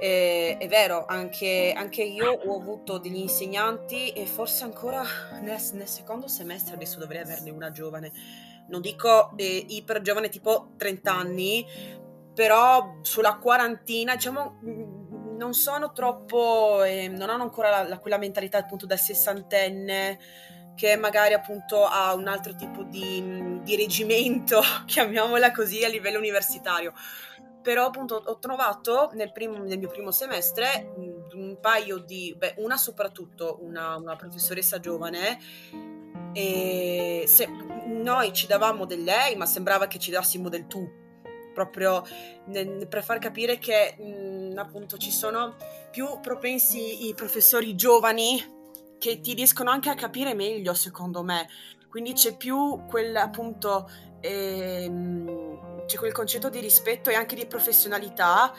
[SPEAKER 5] eh, è vero, anche, anche io ho avuto degli insegnanti e forse ancora nel, nel secondo semestre adesso dovrei averne una giovane, non dico eh, iper giovane tipo 30 anni, però sulla quarantina diciamo mh, non sono troppo, eh, non hanno ancora la- la- quella mentalità appunto da sessantenne che magari appunto ha un altro tipo di, di reggimento, chiamiamola così, a livello universitario. Però appunto ho trovato nel, prim- nel mio primo semestre mh, un paio di, beh, una soprattutto, una, una professoressa giovane, e se, noi ci davamo del lei, ma sembrava che ci dassimo del tu, proprio nel- per far capire che mh, appunto ci sono più propensi i professori giovani che ti riescono anche a capire meglio, secondo me. Quindi c'è più quel appunto ehm, c'è quel concetto di rispetto e anche di professionalità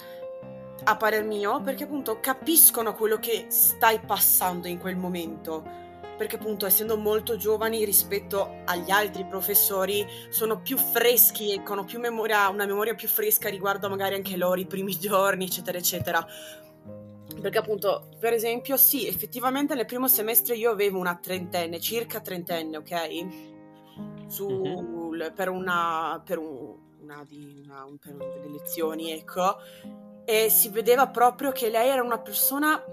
[SPEAKER 5] a parer mio, perché appunto capiscono quello che stai passando in quel momento. Perché appunto essendo molto giovani rispetto agli altri professori sono più freschi e hanno più memoria, una memoria più fresca riguardo magari anche loro i primi giorni, eccetera, eccetera. Perché appunto, per esempio, sì, effettivamente nel primo semestre io avevo una trentenne, circa trentenne, ok? Su,
[SPEAKER 1] Mhm.
[SPEAKER 5] per una, per un, una di, una, un- per delle lezioni, ecco. E si vedeva proprio che lei era una persona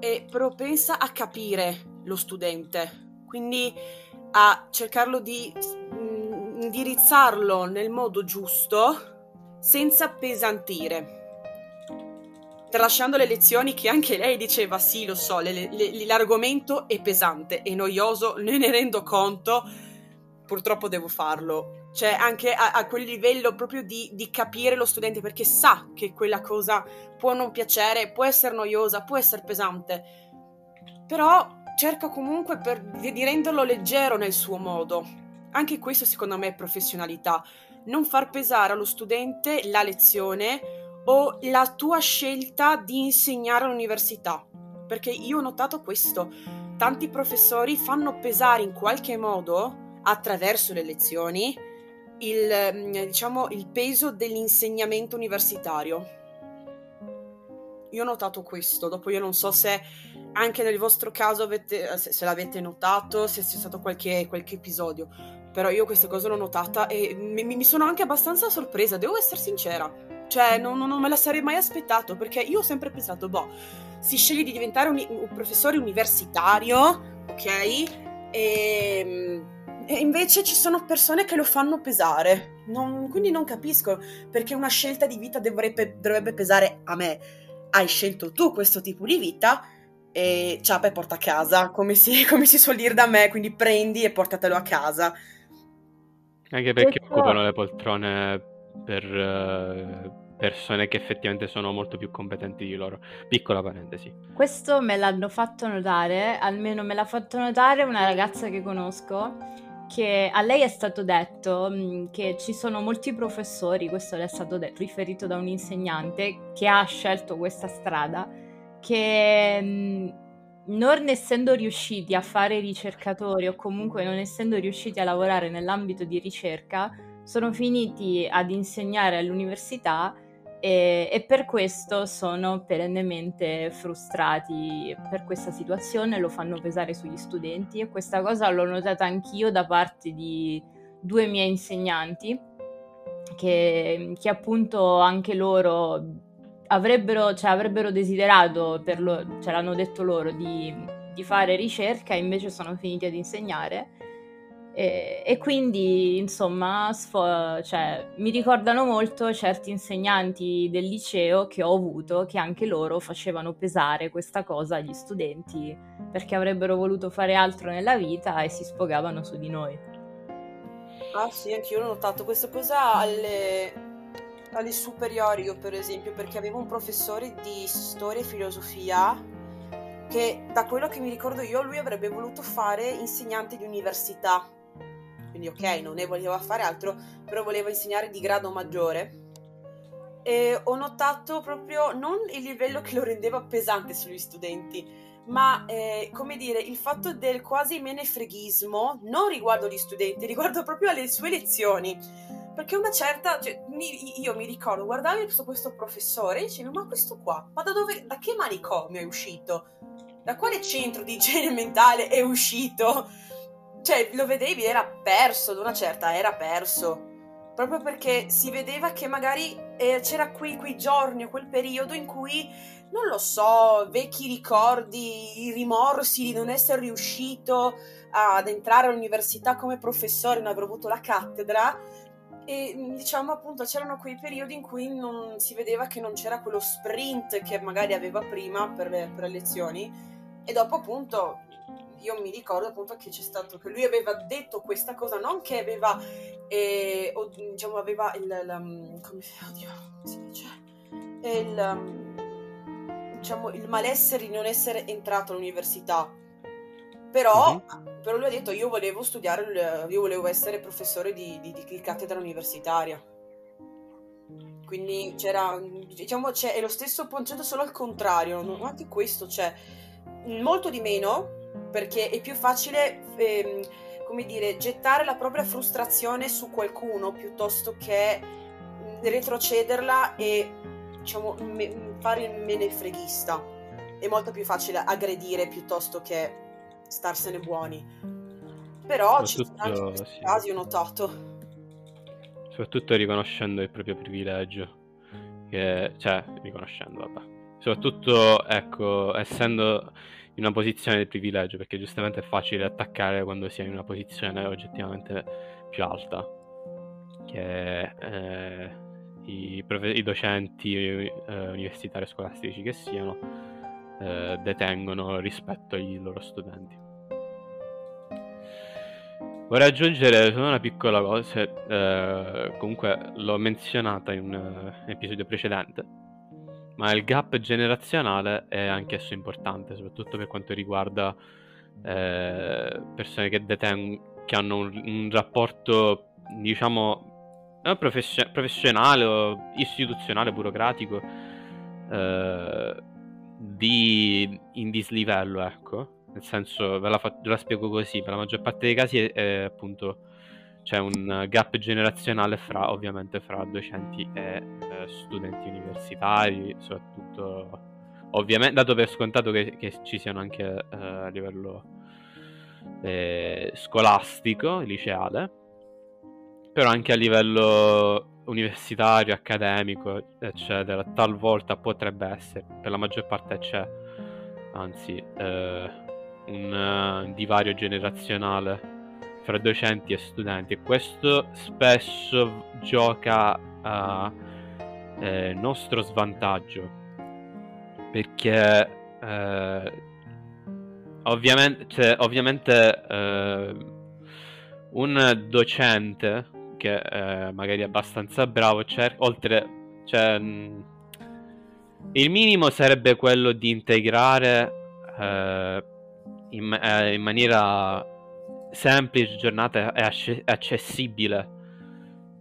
[SPEAKER 5] eh, propensa a capire lo studente, quindi a cercarlo di mm, indirizzarlo nel modo giusto senza appesantire. Tralasciando le lezioni che anche lei diceva sì lo so le- le- l'argomento è pesante è noioso ne ne rendo conto purtroppo devo farlo. Cioè anche a, a quel livello proprio di, di capire lo studente perché sa che quella cosa può non piacere può essere noiosa può essere pesante. Però cerca comunque per- di, renderlo leggero nel suo modo anche questo secondo me è professionalità non far pesare allo studente la lezione o la tua scelta di insegnare all'università. Perché io ho notato questo. Tanti professori fanno pesare in qualche modo, attraverso le lezioni, il, mm, diciamo, il peso dell'insegnamento universitario. Io ho notato questo, dopo io non so se anche nel vostro caso avete, se, se l'avete notato, se c'è stato qualche, qualche episodio, però io questa cosa l'ho notata e mi, mi sono anche abbastanza sorpresa, devo essere sincera. Cioè, non, non me la sarei mai aspettato perché io ho sempre pensato, boh, si sceglie di diventare un, un professore universitario, ok? E, e invece ci sono persone che lo fanno pesare. Non- quindi non capisco perché una scelta di vita dovrebbe, dovrebbe pesare a me. Hai scelto tu questo tipo di vita e ciapa e porta a casa, come si, come si suol dire da me, quindi prendi e portatelo a casa.
[SPEAKER 1] Anche perché
[SPEAKER 4] Questo-
[SPEAKER 1] occupano le poltrone per eh, persone che effettivamente sono molto più competenti di loro. Piccola parentesi.
[SPEAKER 4] Questo me l'hanno fatto notare, almeno me l'ha fatto notare una ragazza che conosco, che a lei è stato detto mh, che ci sono molti professori, questo le è stato de- riferito da un insegnante che ha scelto questa strada, che mh, non essendo riusciti a fare ricercatori o comunque non essendo riusciti a lavorare nell'ambito di ricerca, sono finiti ad insegnare all'università e, e per questo sono perennemente frustrati per questa situazione, lo fanno pesare sugli studenti e questa cosa l'ho notata anch'io da parte di due miei insegnanti che, che appunto anche loro avrebbero, cioè, avrebbero desiderato, per lo- cioè l'hanno detto loro, di, di fare ricerca e invece sono finiti ad insegnare. E, e quindi, insomma, sfo- cioè, mi ricordano molto certi insegnanti del liceo che ho avuto, che anche loro facevano pesare questa cosa agli studenti perché avrebbero voluto fare altro nella vita e si sfogavano su di noi.
[SPEAKER 5] Ah sì, anch'io l'ho notato questa cosa alle, alle superiori, io per esempio, perché avevo un professore di storia e filosofia che da quello che mi ricordo io lui avrebbe voluto fare insegnante di università. Quindi ok, non ne voleva fare altro, però voleva insegnare di grado maggiore. E ho notato proprio non il livello che lo rendeva pesante sugli studenti, ma eh, come dire, il fatto del quasi menefreghismo non riguardo gli studenti, riguardo proprio alle sue lezioni. Perché una certa, cioè, mi- io mi ricordo, guardavo questo, questo professore e dicevo, ma questo qua, ma da dove, da che manicomio è uscito? Da quale centro di igiene mentale è uscito? Cioè, lo vedevi, era perso, ad una certa, era perso. Proprio perché si vedeva che magari eh, c'era quei, quei giorni o quel periodo in cui non lo so, vecchi ricordi, i rimorsi di non essere riuscito ad entrare all'università come professore, non aver avuto la cattedra. E diciamo appunto c'erano quei periodi in cui non si vedeva che non c'era quello sprint che magari aveva prima per le, per le lezioni. E dopo appunto io mi ricordo appunto che c'è stato che lui aveva detto questa cosa, non che aveva, eh, o, diciamo, aveva il, come, oddio, come si dice? Il, um, diciamo, il malessere di non essere entrato all'università. Però, però lui ha detto io volevo studiare, il- io volevo essere professore di, di, di cattedra universitaria. Quindi c'era, diciamo, c'è, è lo stesso concetto solo al contrario, anche questo c'è molto di meno, perché è più facile, ehm, come dire, gettare la propria frustrazione su qualcuno piuttosto che retrocederla e, diciamo, me- fare il menefreghista. È molto più facile aggredire piuttosto che starsene buoni. Però ci sono anche
[SPEAKER 1] sì.
[SPEAKER 5] casi, ho notato.
[SPEAKER 1] Soprattutto riconoscendo il proprio privilegio. Che, cioè, riconoscendo, vabbè. Soprattutto, ecco, essendo in una posizione di privilegio, perché giustamente è facile attaccare quando si è in una posizione oggettivamente più alta. Che eh, i, profe- i docenti eh, universitari scolastici che siano eh, detengono rispetto ai loro studenti. Vorrei aggiungere solo una piccola cosa, eh, comunque l'ho menzionata in un eh, episodio precedente, ma il gap generazionale è anch'esso importante, soprattutto per quanto riguarda eh, persone che, deten- che hanno un, un rapporto, diciamo, eh, profession- professionale o istituzionale, burocratico, eh, di in dislivello, ecco. Nel senso, ve la, fa- ve la spiego così, per la maggior parte dei casi è, è appunto c'è un gap generazionale fra, ovviamente, fra docenti e eh, studenti universitari, soprattutto, ovviamente, dato per scontato che, che ci siano anche eh, a livello eh, scolastico, liceale, però anche a livello universitario, accademico, eccetera, talvolta potrebbe essere, per la maggior parte c'è, anzi, eh, un eh, divario generazionale fra docenti e studenti. E questo spesso gioca a eh, nostro svantaggio perché eh, ovviamente, cioè, ovviamente eh, un docente che eh, magari è abbastanza bravo cer- oltre cioè, mh, il minimo sarebbe quello di integrare eh, in, eh, in maniera semplice, giornata acce- accessibile.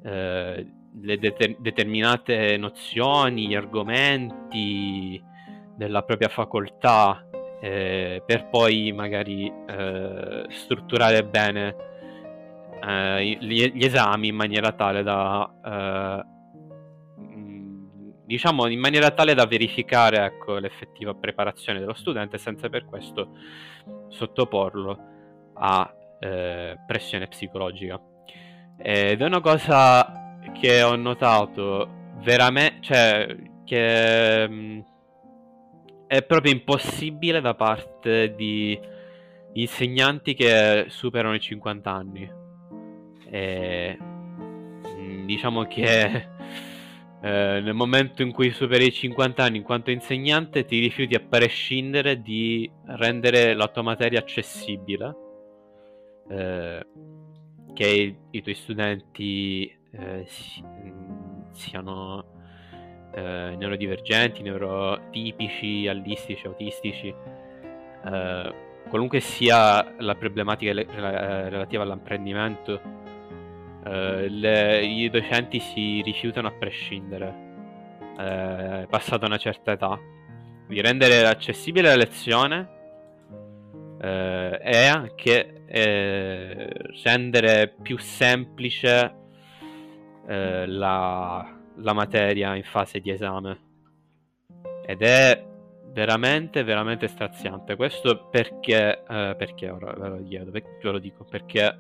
[SPEAKER 1] Eh, le deter- determinate nozioni, gli argomenti della propria facoltà eh, per poi magari eh, strutturare bene eh, gli, gli esami in maniera tale da eh, mh, diciamo in maniera tale da verificare ecco, l'effettiva preparazione dello studente senza per questo sottoporlo a eh, pressione psicologica. Ed è una cosa che ho notato veramente cioè che mh, è proprio impossibile da parte di insegnanti che superano i 50 anni. E mh, diciamo che eh, nel momento in cui superi i 50 anni in quanto insegnante ti rifiuti a prescindere di rendere la tua materia accessibile eh, che i, i tuoi studenti eh, si- mh, siano eh, neurodivergenti, neurotipici, allistici, autistici, eh, qualunque sia la problematica le- rela- eh, relativa all'apprendimento, le- i docenti si rifiutano a prescindere, passata una certa età, di rendere accessibile la lezione eh, e anche eh, rendere più semplice eh, la, la materia in fase di esame. Ed è veramente, veramente straziante. Questo perché, eh, perché ora ve lo chiedo, ve lo dico, perché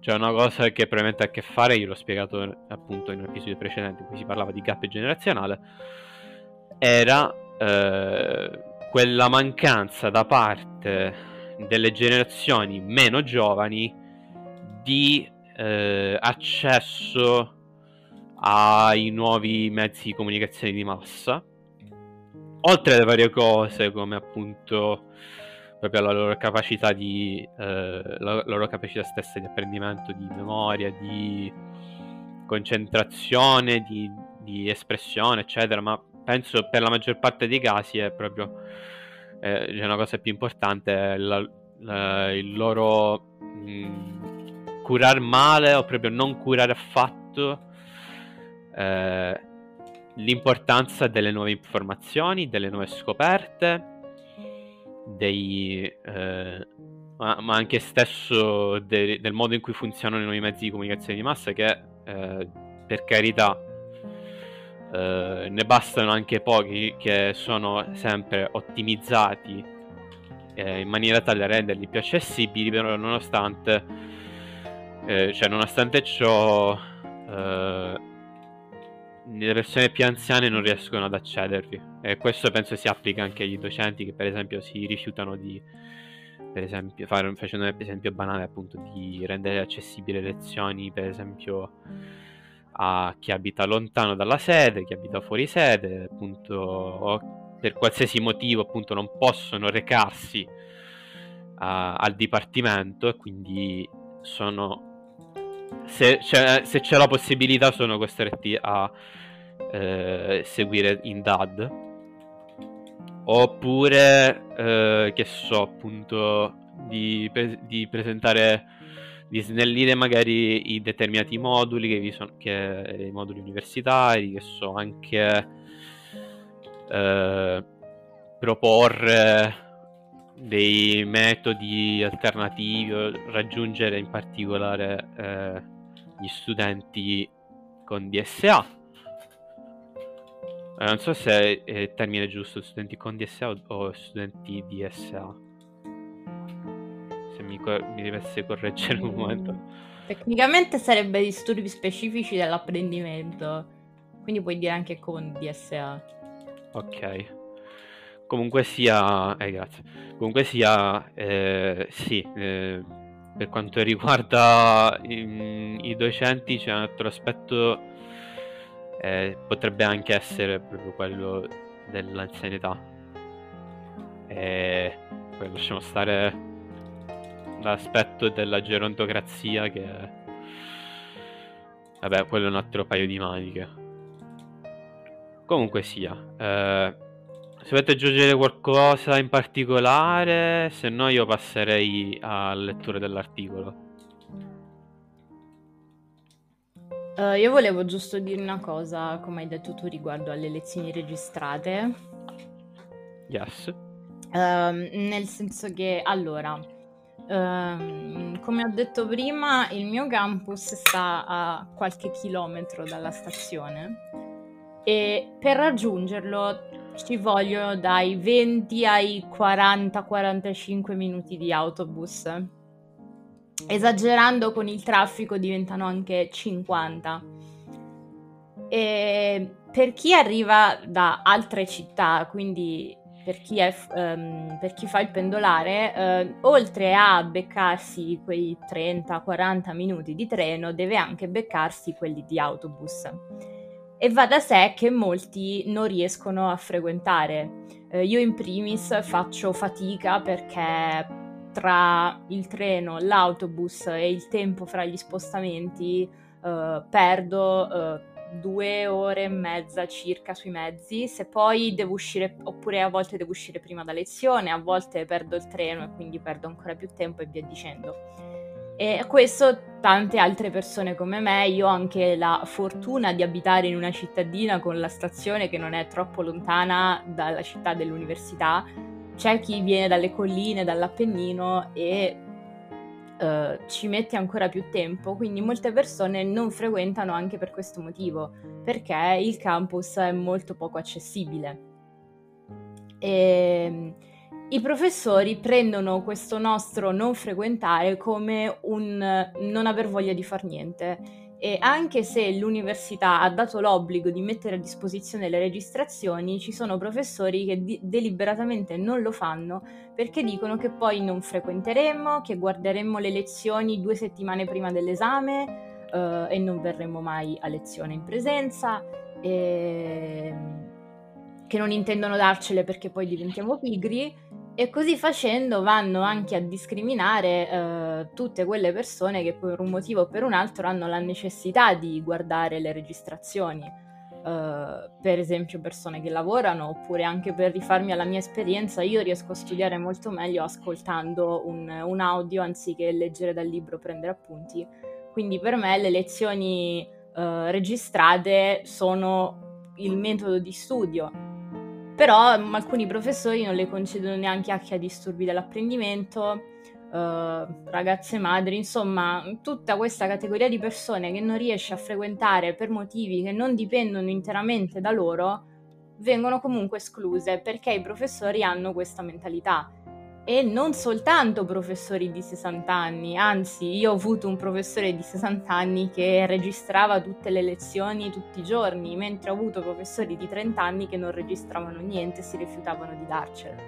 [SPEAKER 1] c'è una cosa che probabilmente ha a che fare, io l'ho spiegato appunto in un episodio precedente in cui si parlava di gap generazionale, era eh, quella mancanza da parte delle generazioni meno giovani di eh, accesso ai nuovi mezzi di comunicazione di massa, oltre alle varie cose come appunto proprio la loro capacità di eh, la loro capacità stessa di apprendimento, di memoria, di concentrazione, di, di espressione, eccetera, ma penso per la maggior parte dei casi è proprio eh, c'è una cosa più importante, la- la- il loro mh, curar male o proprio non curare affatto eh, l'importanza delle nuove informazioni, delle nuove scoperte dei... eh, ma, ma anche stesso de- del modo in cui funzionano i nuovi mezzi di comunicazione di massa che, eh, per carità, eh, ne bastano anche pochi che sono sempre ottimizzati eh, in maniera tale da renderli più accessibili, però nonostante, eh, cioè, nonostante ciò eh, le persone più anziane non riescono ad accedervi. E questo penso si applica anche agli docenti che per esempio si rifiutano di per esempio fare, facendo un esempio banale appunto di rendere accessibili le lezioni per esempio a chi abita lontano dalla sede, chi abita fuori sede, appunto, o per qualsiasi motivo appunto non possono recarsi a, al dipartimento e quindi sono se c'è, se c'è la possibilità sono costretti a eh, seguire in DAD oppure eh, che so appunto di, pre- di, presentare di snellire magari i determinati moduli che vi sono che i moduli universitari che so anche eh, proporre dei metodi alternativi raggiungere in particolare eh, gli studenti con DSA eh, non so se è il termine giusto, studenti con DSA o, o studenti DSA. Mi, cor- mi dovesse correggere un momento.
[SPEAKER 4] Tecnicamente sarebbe disturbi specifici dell'apprendimento, quindi puoi dire anche con DSA.
[SPEAKER 1] Ok. Comunque sia, eh, grazie. Comunque sia, eh, sì, eh, per quanto riguarda i, i docenti c'è un altro aspetto eh, potrebbe anche essere proprio quello dell'anzianità. E poi lasciamo stare l'aspetto della gerontocrazia che. Vabbè, quello è un altro paio di maniche. Comunque sia, eh, se volete aggiungere qualcosa in particolare, se no io passerei alla lettura dell'articolo.
[SPEAKER 4] Uh, io volevo giusto dire una cosa, come hai detto tu, riguardo alle lezioni registrate.
[SPEAKER 1] Yes.
[SPEAKER 4] Uh, nel senso che, allora, uh, come ho detto prima, il mio campus sta a qualche chilometro dalla stazione e per raggiungerlo ci vogliono dai 20 ai 40-45 minuti di autobus esagerando con il traffico diventano anche 50. E per chi arriva da altre città, quindi per chi, è, um, per chi fa il pendolare, uh, oltre a beccarsi quei 30-40 minuti di treno, deve anche beccarsi quelli di autobus. E va da sé che molti non riescono a frequentare. Uh, io in primis faccio fatica perché tra il treno, l'autobus e il tempo fra gli spostamenti uh, perdo due ore e mezza circa sui mezzi, se poi devo uscire, oppure a volte devo uscire prima da lezione, a volte perdo il treno e quindi perdo ancora più tempo e via dicendo. E questo tante altre persone come me, io ho anche la fortuna di abitare in una cittadina con la stazione che non è troppo lontana dalla città dell'università, c'è chi viene dalle colline, dall'Appennino e uh, ci mette ancora più tempo, quindi molte persone non frequentano anche per questo motivo, perché il campus è molto poco accessibile. E, ehm, I professori prendono questo nostro non frequentare come un non aver voglia di far niente e anche se l'università ha dato l'obbligo di mettere a disposizione le registrazioni, ci sono professori che di- deliberatamente non lo fanno perché dicono che poi non frequenteremo, che guarderemo le lezioni due settimane prima dell'esame uh, e non verremo mai a lezione in presenza. E che non intendono darcele perché poi diventiamo pigri e così facendo vanno anche a discriminare eh, tutte quelle persone che per un motivo o per un altro hanno la necessità di guardare le registrazioni. Eh, per esempio persone che lavorano oppure anche per rifarmi alla mia esperienza io riesco a studiare molto meglio ascoltando un, un audio anziché leggere dal libro prendere appunti. Quindi per me le lezioni eh, registrate sono il metodo di studio Però m, alcuni professori non le concedono neanche a chi ha disturbi dell'apprendimento, eh, ragazze madri, insomma, tutta questa categoria di persone che non riesce a frequentare per motivi che non dipendono interamente da loro, vengono comunque escluse perché i professori hanno questa mentalità. E non soltanto professori di 60 anni, anzi io ho avuto un professore di 60 anni che registrava tutte le lezioni tutti i giorni, mentre ho avuto professori di 30 anni che non registravano niente e si rifiutavano di darcelo.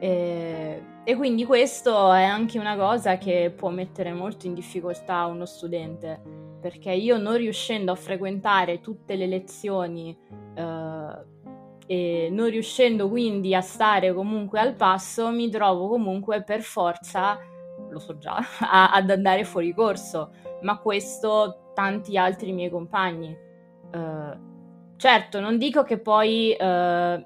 [SPEAKER 4] E, e quindi questo è anche una cosa che può mettere molto in difficoltà uno studente, perché io non riuscendo a frequentare tutte le lezioni eh, e non riuscendo quindi a stare comunque al passo, mi trovo comunque per forza, lo so già, a, ad andare fuori corso, ma questo tanti altri miei compagni. Uh, certo, non dico che poi uh,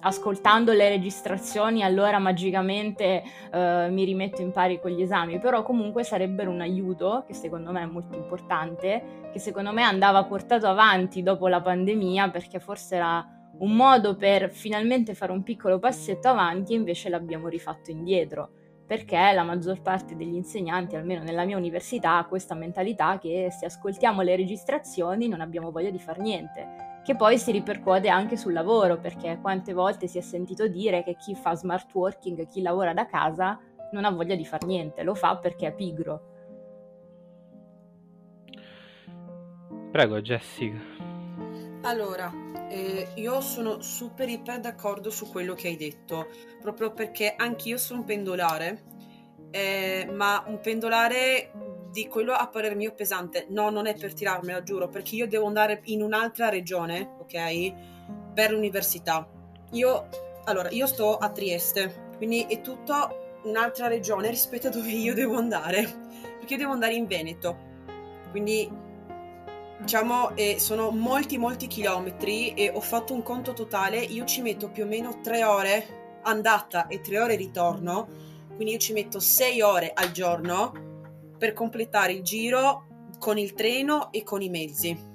[SPEAKER 4] ascoltando le registrazioni allora magicamente uh, mi rimetto in pari con gli esami, però comunque sarebbero un aiuto che secondo me è molto importante, che secondo me andava portato avanti dopo la pandemia perché forse era un modo per finalmente fare un piccolo passetto avanti e invece l'abbiamo rifatto indietro, perché la maggior parte degli insegnanti, almeno nella mia università, ha questa mentalità che se ascoltiamo le registrazioni non abbiamo voglia di fare niente, che poi si ripercuote anche sul lavoro, perché quante volte si è sentito dire che chi fa smart working, chi lavora da casa, non ha voglia di fare niente, lo fa perché è pigro.
[SPEAKER 1] Prego, Jessica.
[SPEAKER 5] Allora, eh, io sono super iper d'accordo su quello che hai detto, proprio perché anch'io sono un pendolare, eh, ma un pendolare di quello a parer mio pesante. No, non è per tirarmela, giuro, perché io devo andare in un'altra regione, ok? Per l'università. Io, allora, io sto a Trieste, quindi è tutta un'altra regione rispetto a dove io devo andare, perché io devo andare in Veneto. Quindi diciamo eh, sono molti molti chilometri e ho fatto un conto totale. Io ci metto più o meno tre ore andata e tre ore ritorno. Quindi io ci metto sei ore al giorno per completare il giro con il treno e con i mezzi.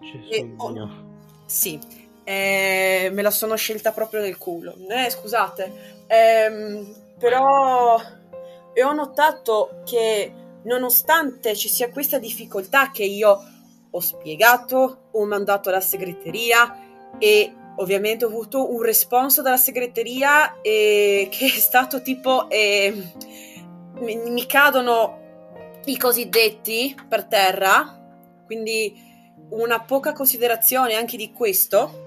[SPEAKER 1] Gesù
[SPEAKER 5] oh, sì eh, me la sono scelta proprio nel culo. Eh, scusate. Ehm, però e ho notato che nonostante ci sia questa difficoltà che io ho spiegato, ho mandato alla segreteria e ovviamente ho avuto un responso dalla segreteria eh, che è stato tipo eh, mi, mi cadono i cosiddetti per terra, quindi una poca considerazione anche di questo.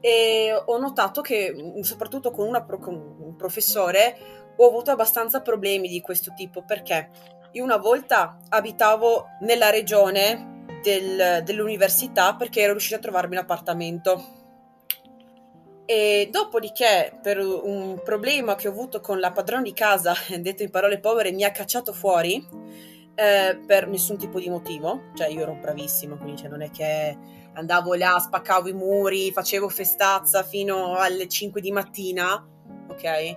[SPEAKER 5] E ho notato che, soprattutto con, una, con un professore, ho avuto abbastanza problemi di questo tipo perché io una volta abitavo nella regione del, dell'università perché ero riuscita a trovarmi un appartamento. E dopodiché, per un problema che ho avuto con la padrona di casa, detto in parole povere, mi ha cacciato fuori eh, per nessun tipo di motivo. Cioè, io ero bravissima, quindi cioè, non è che andavo là, spaccavo i muri, facevo festazza fino alle 5 di mattina, ok?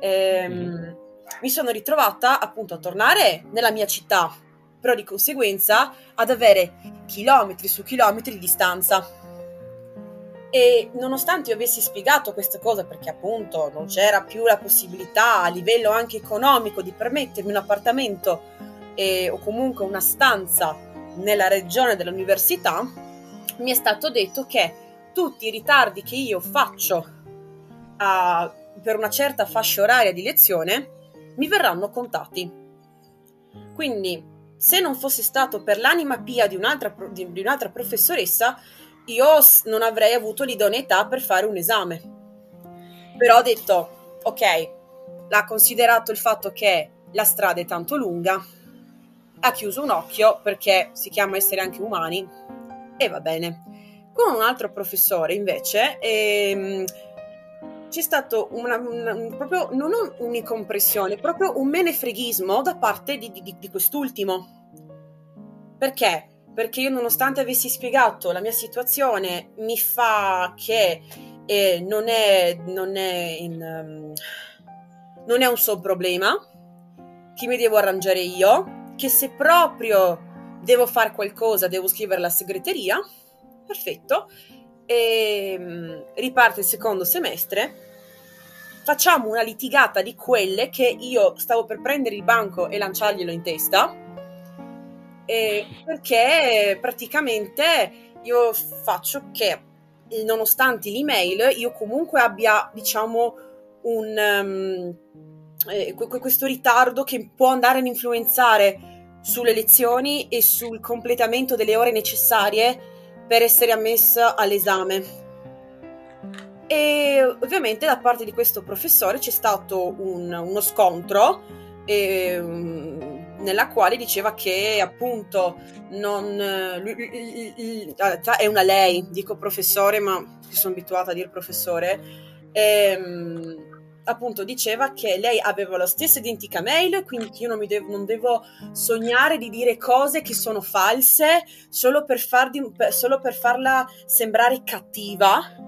[SPEAKER 5] Ehm,
[SPEAKER 1] Mhm.
[SPEAKER 5] Mi sono ritrovata appunto a tornare nella mia città, però di conseguenza ad avere chilometri su chilometri di distanza. E nonostante io avessi spiegato questa cosa, perché appunto non c'era più la possibilità a livello anche economico di permettermi un appartamento eh, o comunque una stanza nella regione dell'università, mi è stato detto che tutti i ritardi che io faccio a- per una certa fascia oraria di lezione mi verranno contati. Quindi, se non fosse stato per l'anima pia di un'altra, di- di un'altra professoressa, io non avrei avuto l'idoneità per fare un esame. Però ho detto, ok, l'ha considerato il fatto che la strada è tanto lunga, ha chiuso un occhio perché si chiama essere anche umani e va bene. Con un altro professore invece ehm, c'è stato una, una- un- proprio non un- un'incompressione, proprio un menefreghismo da parte di, di- di quest'ultimo. Perché? Perché io nonostante avessi spiegato la mia situazione mi fa che eh, non, è, non, è in, ehm, non è un suo problema, che mi devo arrangiare io, che se proprio devo fare qualcosa devo scrivere alla segreteria, perfetto, e mm, riparte il secondo semestre. Facciamo una litigata di quelle che io stavo per prendere il banco e lanciarglielo in testa. E perché praticamente io faccio che, nonostante l'email, io comunque abbia, diciamo, un, um, eh, questo ritardo che può andare ad influenzare sulle lezioni e sul completamento delle ore necessarie per essere ammessa all'esame. E ovviamente da parte di questo professore c'è stato un, uno scontro eh, nella quale diceva che appunto non lui, lui, lui, è una lei, dico professore, ma sono abituata a dire professore. Ehm, appunto diceva che lei aveva la stessa identica mail, quindi io non, devo, non devo sognare di dire cose che sono false solo per, far di, solo per farla sembrare cattiva.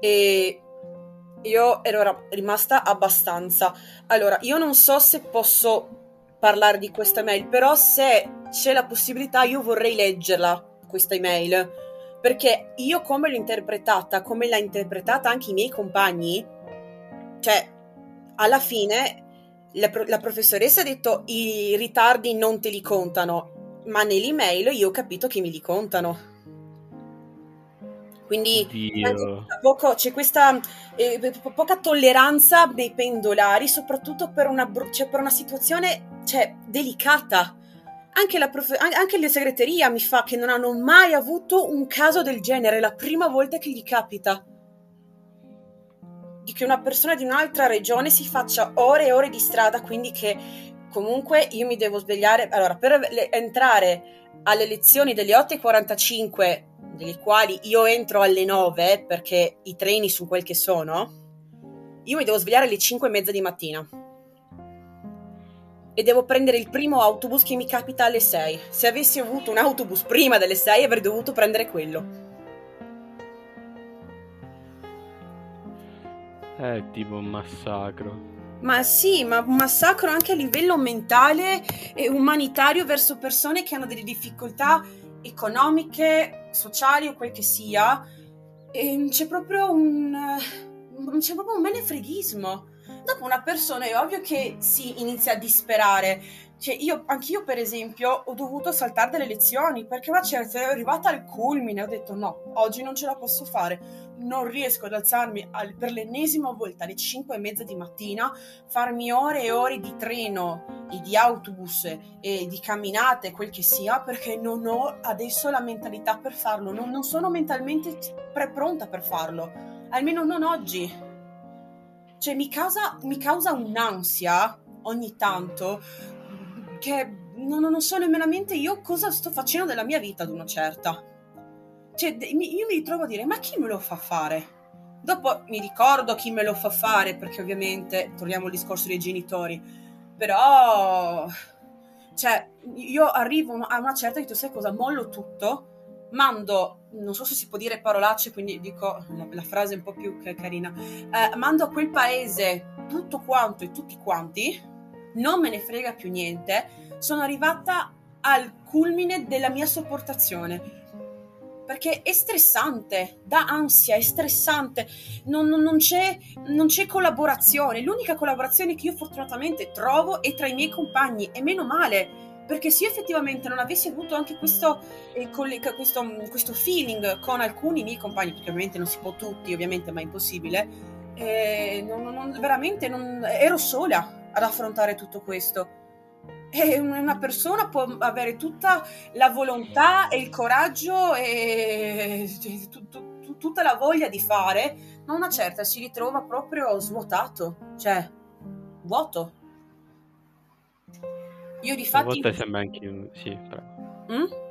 [SPEAKER 5] E io ero rimasta abbastanza. Allora, io non so se posso parlare di questa mail, però se c'è la possibilità io vorrei leggerla, questa email, perché io come l'ho interpretata, come l'ha interpretata anche i miei compagni, cioè, alla fine la, la, professoressa ha detto i ritardi non te li contano, ma nell'email io ho capito che me li contano. Quindi poco, c'è questa eh, poca tolleranza dei pendolari, soprattutto per una, cioè, per una situazione cioè, delicata. Anche la, prof, anche la segreteria mi fa che non hanno mai avuto un caso del genere, è la prima volta che gli capita di che una persona di un'altra regione si faccia ore e ore di strada, quindi che comunque io mi devo svegliare. Allora, per le, entrare alle lezioni delle 8.45, delle quali io entro alle 9 perché i treni sono quel che sono, io mi devo svegliare alle 5 e mezza di mattina. E devo prendere il primo autobus che mi capita alle 6. Se avessi avuto un autobus prima delle 6 avrei dovuto prendere quello.
[SPEAKER 6] È tipo un massacro.
[SPEAKER 5] Ma sì, ma un massacro anche a livello mentale e umanitario verso persone che hanno delle difficoltà economiche, sociali o quel che sia. E c'è proprio un. c'è proprio un menefreghismo. Dopo una persona è ovvio che si inizia a disperare. Cioè, io, anch'io, per esempio, ho dovuto saltare delle lezioni perché una certa ero arrivata al culmine. Ho detto: no, oggi non ce la posso fare non riesco ad alzarmi al, per l'ennesima volta alle 5 e mezza di mattina, farmi ore e ore di treno e di autobus e di camminate, quel che sia, perché non ho adesso la mentalità per farlo, non, non sono mentalmente pre- pronta per farlo, almeno non oggi. Cioè mi causa, mi causa un'ansia ogni tanto che non, non so nemmeno io cosa sto facendo della mia vita ad una certa cioè, io mi ritrovo a dire, ma chi me lo fa fare? Dopo mi ricordo chi me lo fa fare, perché ovviamente torniamo al discorso dei genitori, però, cioè, io arrivo a una certa e dico, sai cosa, mollo tutto, mando, non so se si può dire parolacce, quindi dico la, la frase un po' più carina, eh, mando a quel paese tutto quanto e tutti quanti, non me ne frega più niente, sono arrivata al culmine della mia sopportazione. Perché è stressante, dà ansia, è stressante, non, non, non, c'è, non, c'è, collaborazione. L'unica collaborazione che io fortunatamente trovo è tra i miei compagni e meno male, perché se io effettivamente non avessi avuto anche questo, eh, questo, questo feeling con alcuni miei compagni, perché ovviamente non si può tutti, ovviamente, ma è impossibile, eh, veramente ero sola ad affrontare tutto questo e una persona può avere tutta la volontà e il coraggio e tutta la voglia di fare, ma una certa si ritrova proprio svuotato, cioè vuoto. Io di fatti...
[SPEAKER 6] A volte sembra anche un... Sì, prego.
[SPEAKER 5] Mm?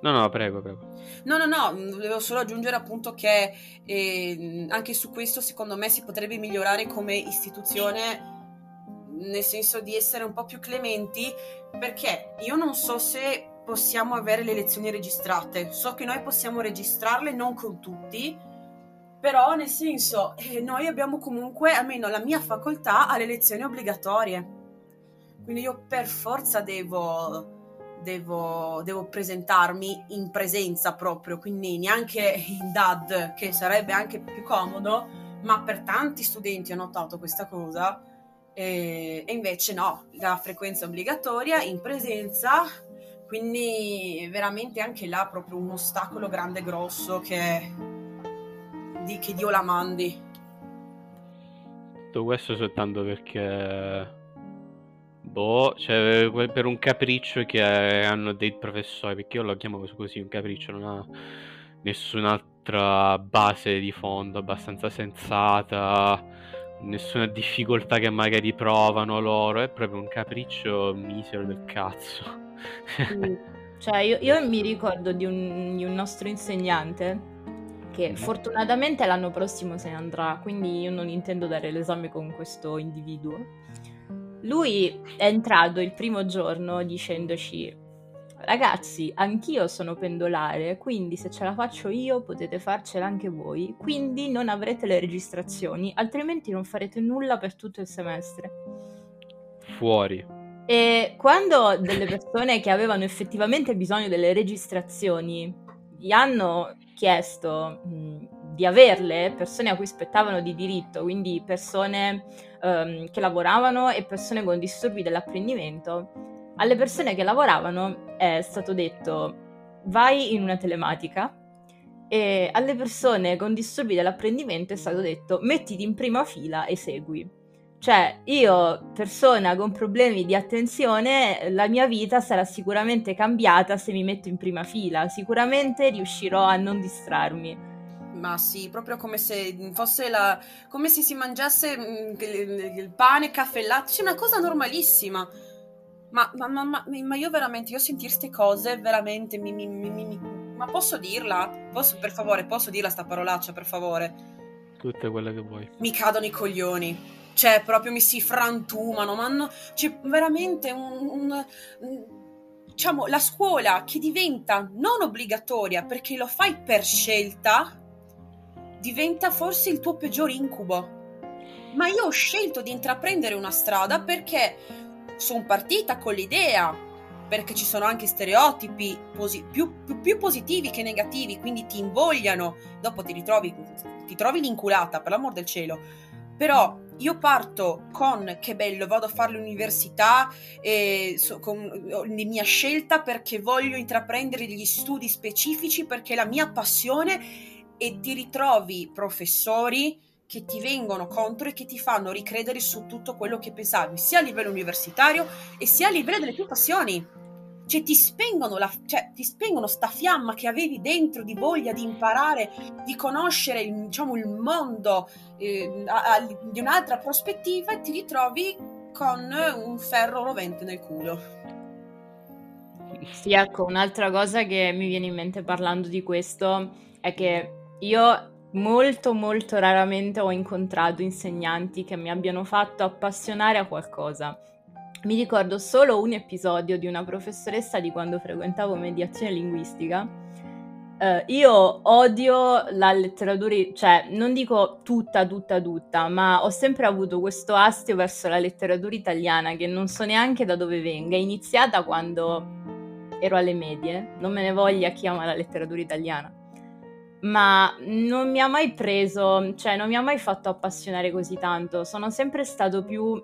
[SPEAKER 6] No, no, prego, prego.
[SPEAKER 5] No, no, no, volevo solo aggiungere appunto che eh, anche su questo secondo me si potrebbe migliorare come istituzione nel senso di essere un po' più clementi, perché io non so se possiamo avere le lezioni registrate, so che noi possiamo registrarle non con tutti, però nel senso eh, noi abbiamo comunque, almeno la mia facoltà, ha le lezioni obbligatorie, quindi io per forza devo, devo, devo presentarmi in presenza proprio, quindi neanche in DAD, che sarebbe anche più comodo, ma per tanti studenti ho notato questa cosa, e, e invece no, la frequenza obbligatoria in presenza, quindi veramente anche là proprio un ostacolo grande e grosso che, di, che Dio la mandi.
[SPEAKER 6] Tutto questo soltanto perché Boh, cioè per un capriccio che hanno dei professori, perché io lo chiamo così, un capriccio, non ha nessun'altra base di fondo abbastanza sensata, nessuna difficoltà che magari provano loro, è proprio un capriccio misero del cazzo.
[SPEAKER 4] Sì. Cioè, io, io mi ricordo di un, di un nostro insegnante che fortunatamente l'anno prossimo se ne andrà, quindi io non intendo dare l'esame con questo individuo. Lui è entrato il primo giorno dicendoci ragazzi, anch'io sono pendolare, quindi se ce la faccio io potete farcela anche voi, quindi non avrete le registrazioni, altrimenti non farete nulla per tutto il semestre.
[SPEAKER 6] Fuori.
[SPEAKER 4] E quando delle persone che avevano effettivamente bisogno delle registrazioni gli hanno chiesto mh, di averle, persone a cui spettavano di diritto, quindi persone um, che lavoravano e persone con disturbi dell'apprendimento, alle persone che lavoravano è stato detto vai in una telematica e alle persone con disturbi dell'apprendimento è stato detto mettiti in prima fila e segui. Cioè, io, persona con problemi di attenzione, la mia vita sarà sicuramente cambiata se mi metto in prima fila. Sicuramente riuscirò a non distrarmi.
[SPEAKER 5] Ma sì, proprio come se fosse la. come se si mangiasse mm, il, pane, caffè latte, cioè una cosa normalissima. Ma, ma, ma, ma, io veramente, io sentire queste cose, veramente mi, mi, mi, Ma posso dirla? Posso, per favore, posso dirla sta parolaccia, per favore?
[SPEAKER 6] Tutte quelle che vuoi.
[SPEAKER 5] Mi cadono i coglioni. Cioè, proprio mi si frantumano, ma hanno. Cioè, veramente un, un, un diciamo, la scuola che diventa non obbligatoria perché lo fai per scelta, diventa forse il tuo peggior incubo. Ma io ho scelto di intraprendere una strada perché sono partita con l'idea, perché ci sono anche stereotipi posi- più, più, più, positivi che negativi, quindi ti invogliano, dopo ti ritrovi, ti trovi l'inculata, per l'amor del cielo. Però io parto con che bello, vado a fare l'università e so, con la mia scelta perché voglio intraprendere degli studi specifici, perché è la mia passione e ti ritrovi professori che ti vengono contro e che ti fanno ricredere su tutto quello che pensavi, sia a livello universitario e sia a livello delle tue passioni. Cioè ti spengono, la, cioè, ti spengono sta fiamma che avevi dentro di voglia di imparare, di conoscere il, diciamo, il mondo eh, a, a, di un'altra prospettiva e ti ritrovi con un ferro rovente nel culo.
[SPEAKER 4] Sì, ecco, un'altra cosa che mi viene in mente parlando di questo è che io molto molto raramente ho incontrato insegnanti che mi abbiano fatto appassionare a qualcosa. Mi ricordo solo un episodio di una professoressa di quando frequentavo mediazione linguistica. Uh, io odio la letteratura, cioè non dico tutta, tutta, tutta, ma ho sempre avuto questo astio verso la letteratura italiana che non so neanche da dove venga. È iniziata quando ero alle medie, non me ne voglia chi ama la letteratura italiana ma non mi ha mai preso, cioè non mi ha mai fatto appassionare così tanto. Sono sempre stato più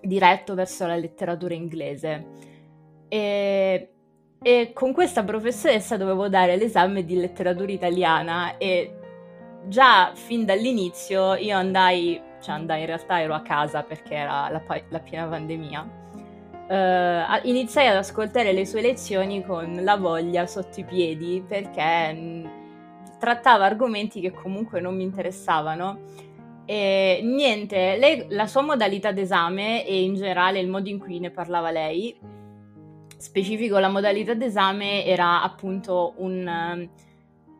[SPEAKER 4] diretto verso la letteratura inglese. E, e con questa professoressa dovevo dare l'esame di letteratura italiana e già fin dall'inizio io andai, cioè andai in realtà ero a casa perché era la, la piena pandemia. Uh, iniziai ad ascoltare le sue lezioni con la voglia sotto i piedi perché trattava argomenti che comunque non mi interessavano. E niente, lei, la sua modalità d'esame e in generale il modo in cui ne parlava lei, specifico la modalità d'esame era appunto un,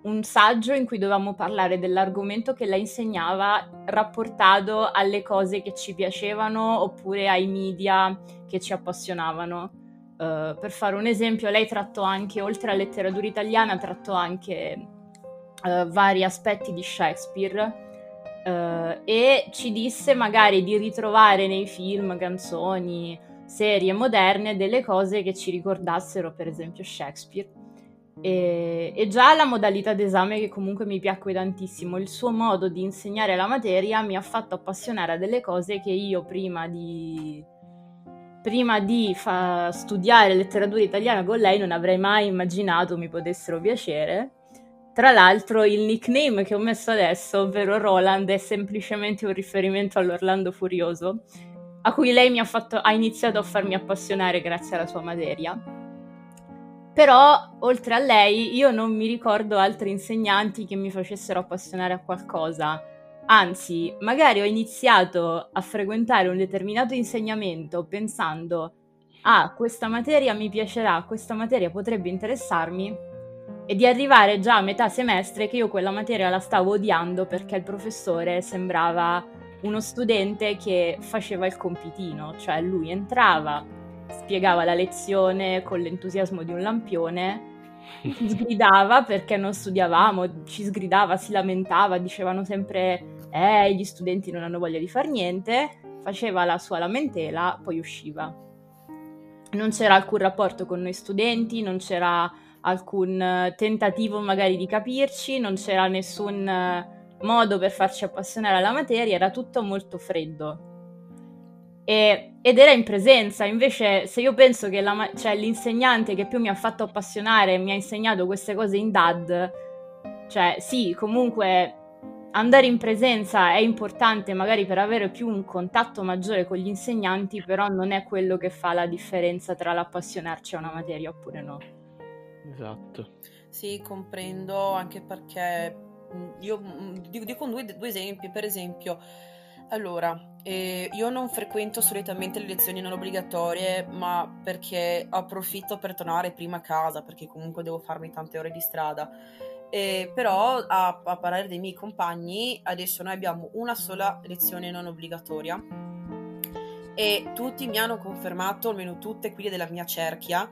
[SPEAKER 4] un saggio in cui dovevamo parlare dell'argomento che lei insegnava rapportato alle cose che ci piacevano oppure ai media che ci appassionavano. Uh, per fare un esempio, lei trattò anche, oltre alla letteratura italiana, trattò anche uh, vari aspetti di Shakespeare uh, e ci disse magari di ritrovare nei film, canzoni, serie moderne delle cose che ci ricordassero per esempio Shakespeare. E, e, già la modalità d'esame che comunque mi piacque tantissimo, il suo modo di insegnare la materia mi ha fatto appassionare a delle cose che io prima di, prima di fa- studiare letteratura italiana con lei non avrei mai immaginato mi potessero piacere. Tra l'altro il nickname che ho messo adesso, ovvero Roland, è semplicemente un riferimento all'Orlando Furioso, a cui lei ha, fatto, ha iniziato a farmi appassionare grazie alla sua materia. Però, oltre a lei, io non mi ricordo altri insegnanti che mi facessero appassionare a qualcosa Anzi, magari ho iniziato a frequentare un determinato insegnamento pensando, ah, questa materia mi piacerà, questa materia potrebbe interessarmi, e di arrivare già a metà semestre che io quella materia la stavo odiando perché il professore sembrava uno studente che faceva il compitino, cioè lui entrava, spiegava la lezione con l'entusiasmo di un lampione, sgridava perché non studiavamo, ci sgridava, si lamentava, dicevano sempre eh, gli studenti non hanno voglia di far niente, faceva la sua lamentela, poi usciva. Non c'era alcun rapporto con noi studenti, non c'era alcun tentativo magari di capirci, non c'era nessun modo per farci appassionare alla materia, era tutto molto freddo. E, ed era in presenza, invece se io penso che la, cioè, l'insegnante che più mi ha fatto appassionare mi ha insegnato queste cose in DAD, cioè sì, comunque andare in presenza è importante magari per avere più un contatto maggiore con gli insegnanti, però non è quello che fa la differenza tra l'appassionarci a una materia oppure no.
[SPEAKER 6] Esatto.
[SPEAKER 5] Sì, comprendo, anche perché io dico due, due esempi, per esempio, allora, eh, io non frequento solitamente le lezioni non obbligatorie, ma perché approfitto per tornare prima a casa, perché comunque devo farmi tante ore di strada eh, però a, a, parlare dei miei compagni, adesso noi abbiamo una sola lezione non obbligatoria e tutti mi hanno confermato, almeno tutte quelle della mia cerchia,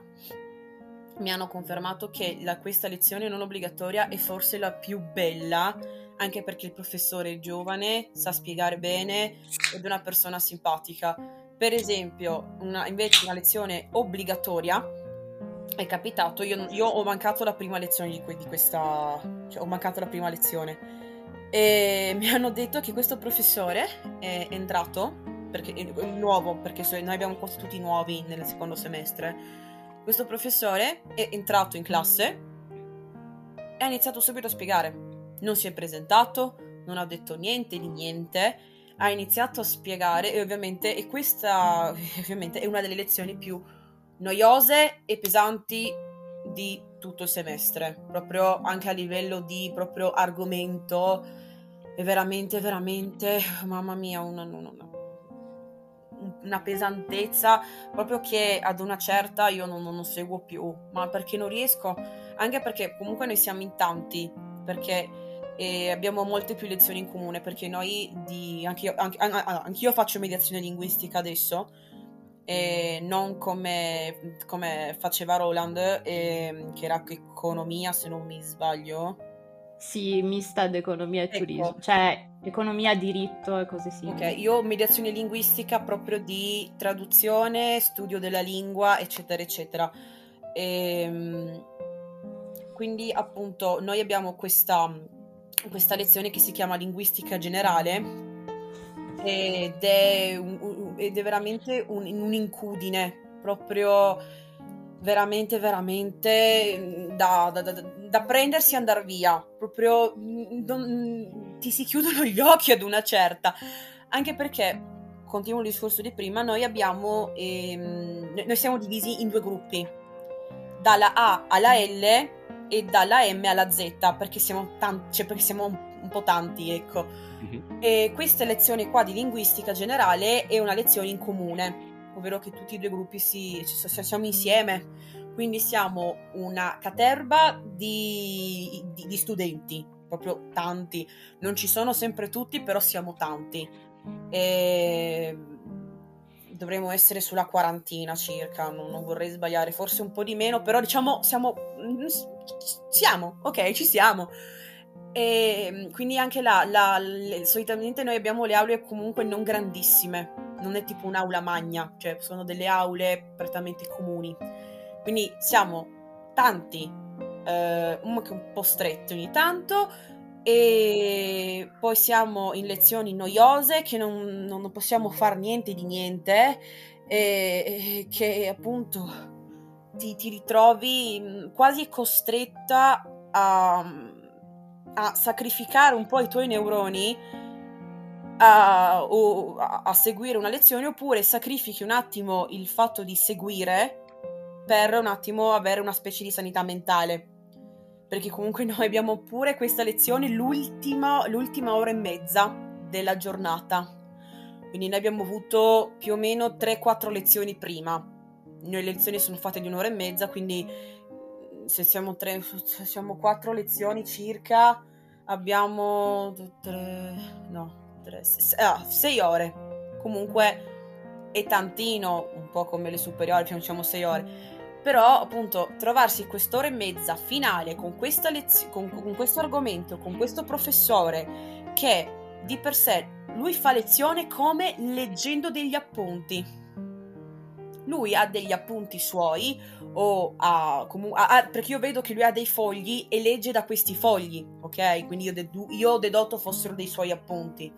[SPEAKER 5] mi hanno confermato che la, questa lezione non obbligatoria è forse la più bella, anche perché il professore è giovane, sa spiegare bene ed è una persona simpatica. Per esempio, una, invece una lezione obbligatoria è capitato, io, io, ho mancato la prima lezione di, di questa, cioè ho mancato la prima lezione e mi hanno detto che questo professore è entrato, perché è nuovo, perché noi abbiamo quasi tutti nuovi nel secondo semestre, questo professore è entrato in classe e ha iniziato subito a spiegare, non si è presentato, non ha detto niente di niente, ha iniziato a spiegare e ovviamente, e questa ovviamente è una delle lezioni più noiose e pesanti di tutto il semestre, proprio anche a livello di proprio argomento, è veramente, veramente, mamma mia, una, una, una pesantezza proprio che ad una certa io non, non, seguo più, ma perché non riesco, anche perché comunque noi siamo in tanti, perché e abbiamo molte più lezioni in comune, perché noi di, anche io, anche, anche io faccio mediazione linguistica adesso, e non come, come faceva Roland, e, che era economia se non mi sbaglio.
[SPEAKER 4] Sì, mista ad economia e ecco. turismo, cioè economia, diritto e cose simili.
[SPEAKER 5] Ok, io ho mediazione linguistica proprio di traduzione, studio della lingua, eccetera, eccetera. E, ehm, quindi appunto noi abbiamo questa, questa lezione che si chiama linguistica generale ed è, un, ed è veramente un, un'incudine, proprio veramente, veramente da, da, da, da prendersi e andare via, proprio non, ti si chiudono gli occhi ad una certa, anche perché, continuo il discorso di prima, noi abbiamo, ehm, noi siamo divisi in due gruppi, dalla A alla L e dalla M alla Z, perché siamo, tanti, cioè perché siamo un, un po' tanti, ecco. Mm-hmm. E questa lezione qua di linguistica generale è una lezione in comune, ovvero che tutti i due gruppi si, siamo insieme, quindi siamo una caterba di, di, di studenti, proprio tanti. Non ci sono sempre tutti, però siamo tanti. E dovremmo essere sulla quarantina circa, non, non, vorrei sbagliare, forse un po' di meno, però diciamo siamo, siamo, ok, ci siamo. E quindi anche là, la, le, solitamente noi abbiamo le aule comunque non grandissime, non è tipo un'aula magna, cioè sono delle aule prettamente comuni. Quindi siamo tanti, eh, un, un po' stretti ogni tanto, e poi siamo in lezioni noiose che non, non possiamo fare niente di niente e, e che appunto ti, ti, ritrovi quasi costretta a, a, sacrificare un po' i tuoi neuroni a, a, a seguire una lezione oppure sacrifichi un attimo il fatto di seguire per un attimo avere una specie di sanità mentale perché comunque noi abbiamo pure questa lezione l'ultima, l'ultima ora e mezza della giornata. Quindi noi abbiamo avuto più o meno 3-4 lezioni prima. Noi le lezioni sono fatte di un'ora e mezza, quindi se siamo, tre, se siamo 4 lezioni circa, abbiamo 3, no, 3, 6 ah, ore. Comunque è tantino, un po' come le superiori, diciamo 6 ore però appunto trovarsi quest'ora e mezza finale con, lezio- con, con questo argomento, con questo professore che di per sé lui fa lezione come leggendo degli appunti. Lui ha degli appunti suoi, o ha, comu- ha, perché io vedo che lui ha dei fogli e legge da questi fogli, ok? Quindi io, dedu- io ho dedotto fossero dei suoi appunti.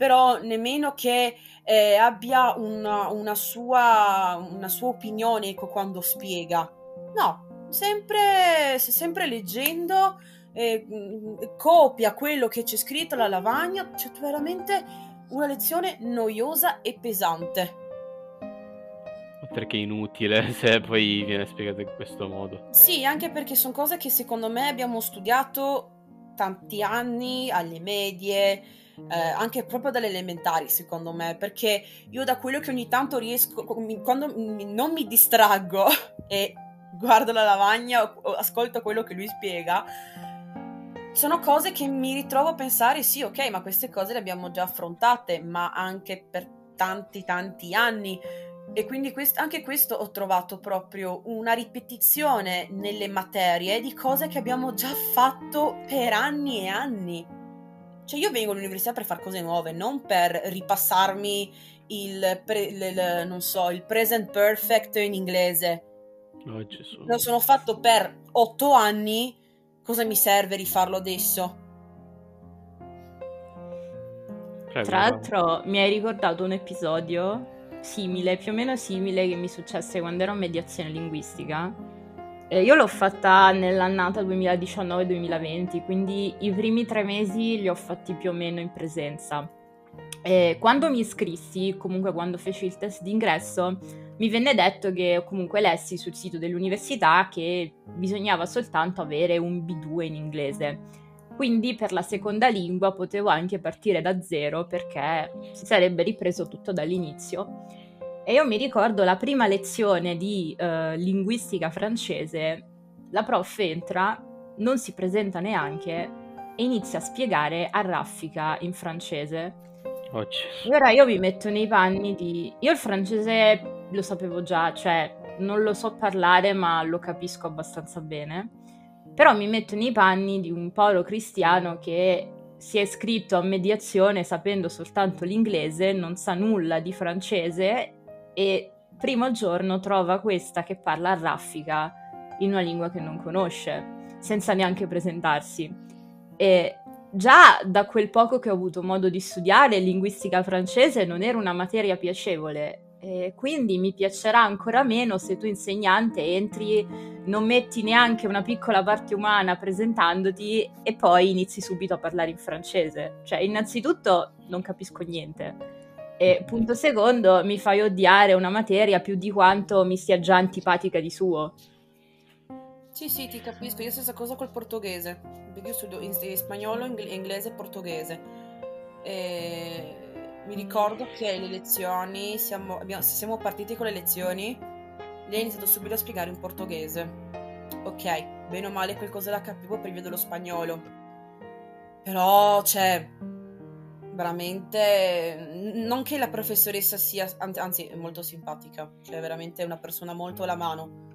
[SPEAKER 5] Però nemmeno che eh, abbia una, una, sua, una sua opinione quando spiega. No, sempre, sempre leggendo, eh, copia quello che c'è scritto alla lavagna, c'è veramente una lezione noiosa e pesante.
[SPEAKER 6] Perché è inutile se poi viene spiegato in questo modo.
[SPEAKER 5] Sì, anche perché sono cose che secondo me abbiamo studiato tanti anni alle medie, eh, anche proprio dalle elementari, secondo me, perché io da quello che ogni tanto riesco, quando non mi distraggo e guardo la lavagna o ascolto quello che lui spiega, sono cose che mi ritrovo a pensare, sì, ok, ma queste cose le abbiamo già affrontate, ma anche per tanti, tanti anni. E quindi quest- anche questo ho trovato proprio una ripetizione nelle materie di cose che abbiamo già fatto per anni e anni. Cioè io vengo all'università per fare cose nuove, non per ripassarmi il, pre- il, non so, il present perfect in inglese.
[SPEAKER 6] Oh, Gesù.
[SPEAKER 5] Lo sono fatto per otto anni, cosa mi serve rifarlo adesso?
[SPEAKER 4] Prego, Tra l'altro mi hai ricordato un episodio simile, più o meno simile, che mi successe quando ero in mediazione linguistica eh, io l'ho fatta nell'annata 2019-2020, quindi i primi tre mesi li ho fatti più o meno in presenza. E quando mi iscrissi, comunque quando feci il test d'ingresso, mi venne detto che comunque lessi sul sito dell'università che bisognava soltanto avere un B2 in inglese. Quindi per la seconda lingua potevo anche partire da zero perché si sarebbe ripreso tutto dall'inizio. E io mi ricordo la prima lezione di uh, linguistica francese, la prof entra, non si presenta neanche e inizia a spiegare a raffica in francese.
[SPEAKER 6] Oh,
[SPEAKER 4] e ora io mi metto nei panni di... Io il francese lo sapevo già, cioè non lo so parlare ma lo capisco abbastanza bene. Però mi metto nei panni di un Paolo Cristiano che si è iscritto a mediazione sapendo soltanto l'inglese, non sa nulla di francese e primo giorno trova questa che parla a raffica in una lingua che non conosce, senza neanche presentarsi. E già da quel poco che ho avuto modo di studiare, linguistica francese non era una materia piacevole. E quindi mi piacerà ancora meno se tu insegnante entri, non metti neanche una piccola parte umana presentandoti e poi inizi subito a parlare in francese. Cioè, innanzitutto non capisco niente. E punto secondo, mi fai odiare una materia più di quanto mi sia già antipatica di suo.
[SPEAKER 5] Sì, sì, ti capisco. Io stessa cosa col portoghese. Perché io studio in, in spagnolo, inglese e portoghese. E mi ricordo che le lezioni, siamo, abbiamo, siamo partiti con le lezioni, lei ha iniziato subito a spiegare in portoghese. Ok, bene o male qualcosa la capivo per via dello spagnolo. Però, cioè, veramente non che la professoressa sia anzi è molto simpatica cioè veramente una persona molto alla mano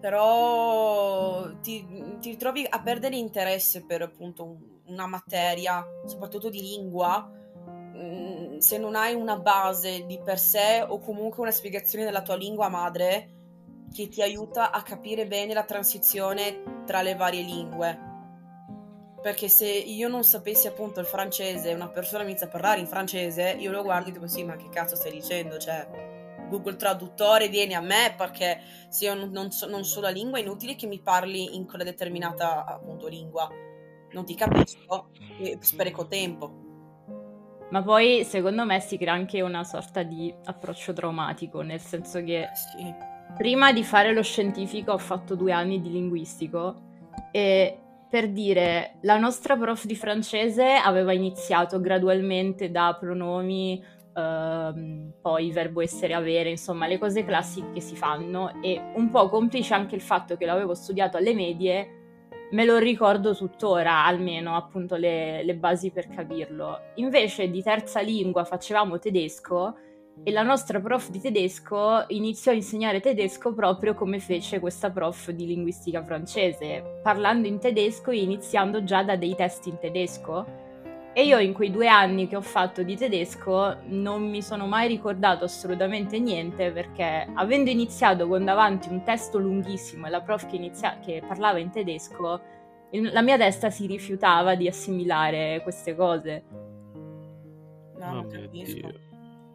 [SPEAKER 5] però ti, ti ritrovi a perdere interesse per appunto una materia soprattutto di lingua mm, se non hai una base di per sé o comunque una spiegazione della tua lingua madre che ti aiuta a capire bene la transizione tra le varie lingue. Perché se io non sapessi appunto il francese e una persona mi inizia a parlare in francese, io lo guardo e dico sì, ma che cazzo stai dicendo? Cioè, Google Traduttore vieni a me perché se io non, so, non so la lingua è inutile che mi parli in quella determinata appunto lingua. Non ti capisco e spreco tempo.
[SPEAKER 4] Ma poi secondo me si crea anche una sorta di approccio traumatico, nel senso che
[SPEAKER 5] sì.
[SPEAKER 4] prima di fare lo scientifico ho fatto due anni di linguistico e per dire, la nostra prof di francese aveva iniziato gradualmente da pronomi, ehm, poi verbo essere avere, insomma le cose classiche che si fanno e un po' complice anche il fatto che l'avevo studiato alle medie, me lo ricordo tuttora, almeno appunto le, le basi per capirlo. Invece di terza lingua facevamo tedesco e la nostra prof di tedesco iniziò a insegnare tedesco proprio come fece questa prof di linguistica francese, parlando in tedesco e iniziando già da dei testi in tedesco. E io in quei due anni che ho fatto di tedesco non mi sono mai ricordato assolutamente niente perché avendo iniziato con davanti un testo lunghissimo e la prof che, inizia- che parlava in tedesco, il- la mia testa si rifiutava di assimilare queste cose.
[SPEAKER 5] No,
[SPEAKER 6] Oh
[SPEAKER 5] non
[SPEAKER 6] mio
[SPEAKER 5] capisco.
[SPEAKER 6] Dio.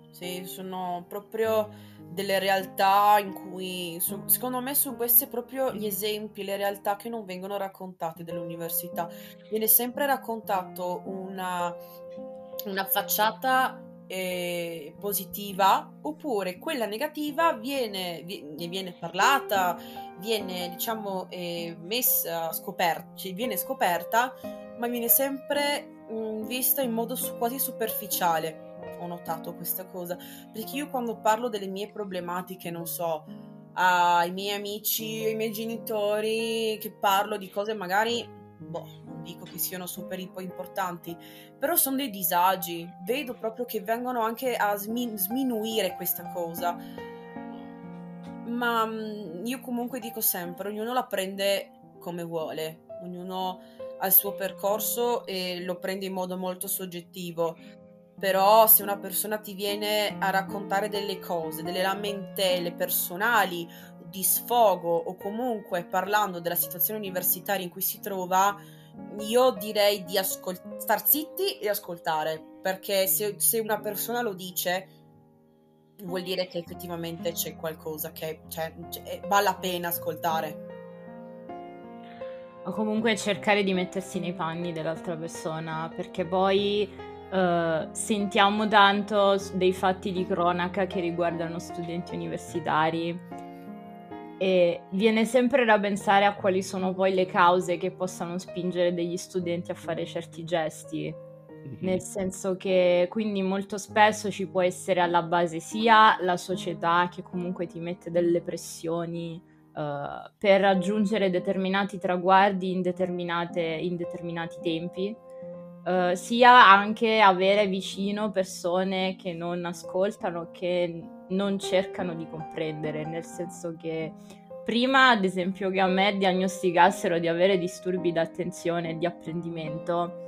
[SPEAKER 5] Sì, sono proprio delle realtà in cui, su- secondo me, sono questi proprio gli esempi, le realtà che non vengono raccontate dall'università. Viene sempre raccontato una, una facciata eh, positiva, oppure quella negativa viene, vi- ne viene parlata, viene, diciamo, eh, messa, scoperta, cioè viene scoperta, ma viene sempre mm, vista in modo su- quasi superficiale. Ho notato questa cosa, perché io quando parlo delle mie problematiche, non so, ai miei amici, ai miei genitori, che parlo di cose magari, boh, non dico che siano super impo- importanti, però sono dei disagi. Vedo proprio che vengono anche a smi- sminuire questa cosa. Ma mm, io comunque dico sempre, ognuno la prende come vuole, ognuno ha il suo percorso e lo prende in modo molto soggettivo. Però se una persona ti viene a raccontare delle cose, delle lamentele personali, di sfogo o comunque parlando della situazione universitaria in cui si trova, io direi di ascol- star zitti e ascoltare, perché se, se una persona lo dice vuol dire che effettivamente c'è qualcosa che cioè, c'è- vale la pena ascoltare.
[SPEAKER 4] O comunque cercare di mettersi nei panni dell'altra persona, perché poi eh, sentiamo tanto dei fatti di cronaca che riguardano studenti universitari e viene sempre da pensare a quali sono poi le cause che possano spingere degli studenti a fare certi gesti. Nel senso che quindi molto spesso ci può essere alla base sia la società che comunque ti mette delle pressioni eh, per raggiungere determinati traguardi in, in determinati tempi, eh, sia anche avere vicino persone che non ascoltano, che non cercano di comprendere, nel senso che prima, ad esempio, che a me diagnosticassero di avere disturbi d'attenzione e di apprendimento,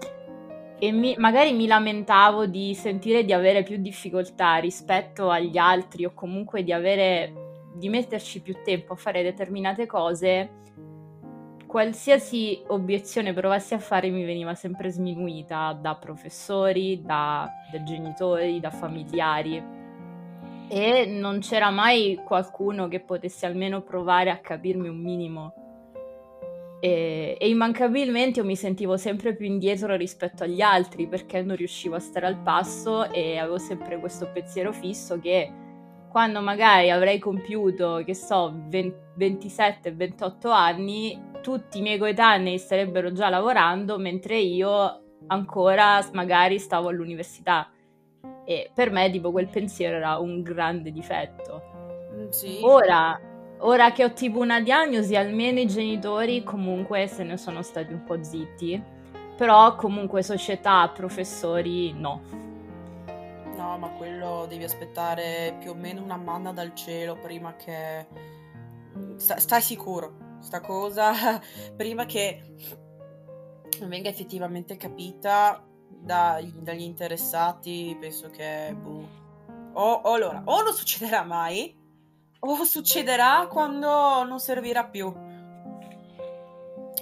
[SPEAKER 4] e mi- magari mi lamentavo di sentire di avere più difficoltà rispetto agli altri o comunque di avere di metterci più tempo a fare determinate cose, qualsiasi obiezione provassi a fare mi veniva sempre sminuita da professori, da, da genitori, da familiari e non c'era mai qualcuno che potesse almeno provare a capirmi un minimo. E, e immancabilmente io mi sentivo sempre più indietro rispetto agli altri perché non riuscivo a stare al passo e avevo sempre questo pensiero fisso che quando magari avrei compiuto, che so, 27-28 anni, tutti i miei coetanei starebbero già lavorando mentre io ancora magari stavo all'università. E per me, tipo, quel pensiero era un grande difetto.
[SPEAKER 5] Mm, Sì.
[SPEAKER 4] Ora, ora che ho tipo una diagnosi, almeno i genitori comunque se ne sono stati un po' zitti. Però comunque società, professori, no.
[SPEAKER 5] No, ma quello devi aspettare più o meno una manna dal cielo prima che... Sta- stai sicuro, sta cosa, prima che venga effettivamente capita, dai- dagli interessati, penso che boh, o, o allora, o non succederà mai, o succederà quando non servirà più.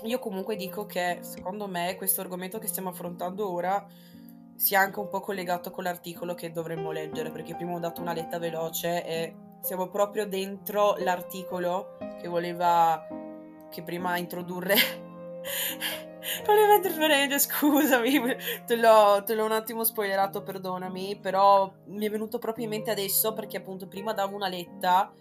[SPEAKER 5] Io comunque dico che secondo me questo argomento che stiamo affrontando ora sia anche un po' collegato con l'articolo che dovremmo leggere, perché prima ho dato una letta veloce e siamo proprio dentro l'articolo che voleva che prima introdurre. Voleva interferire scusami te l'ho, te l'ho un attimo spoilerato perdonami però mi è venuto proprio in mente adesso perché appunto prima davo una letta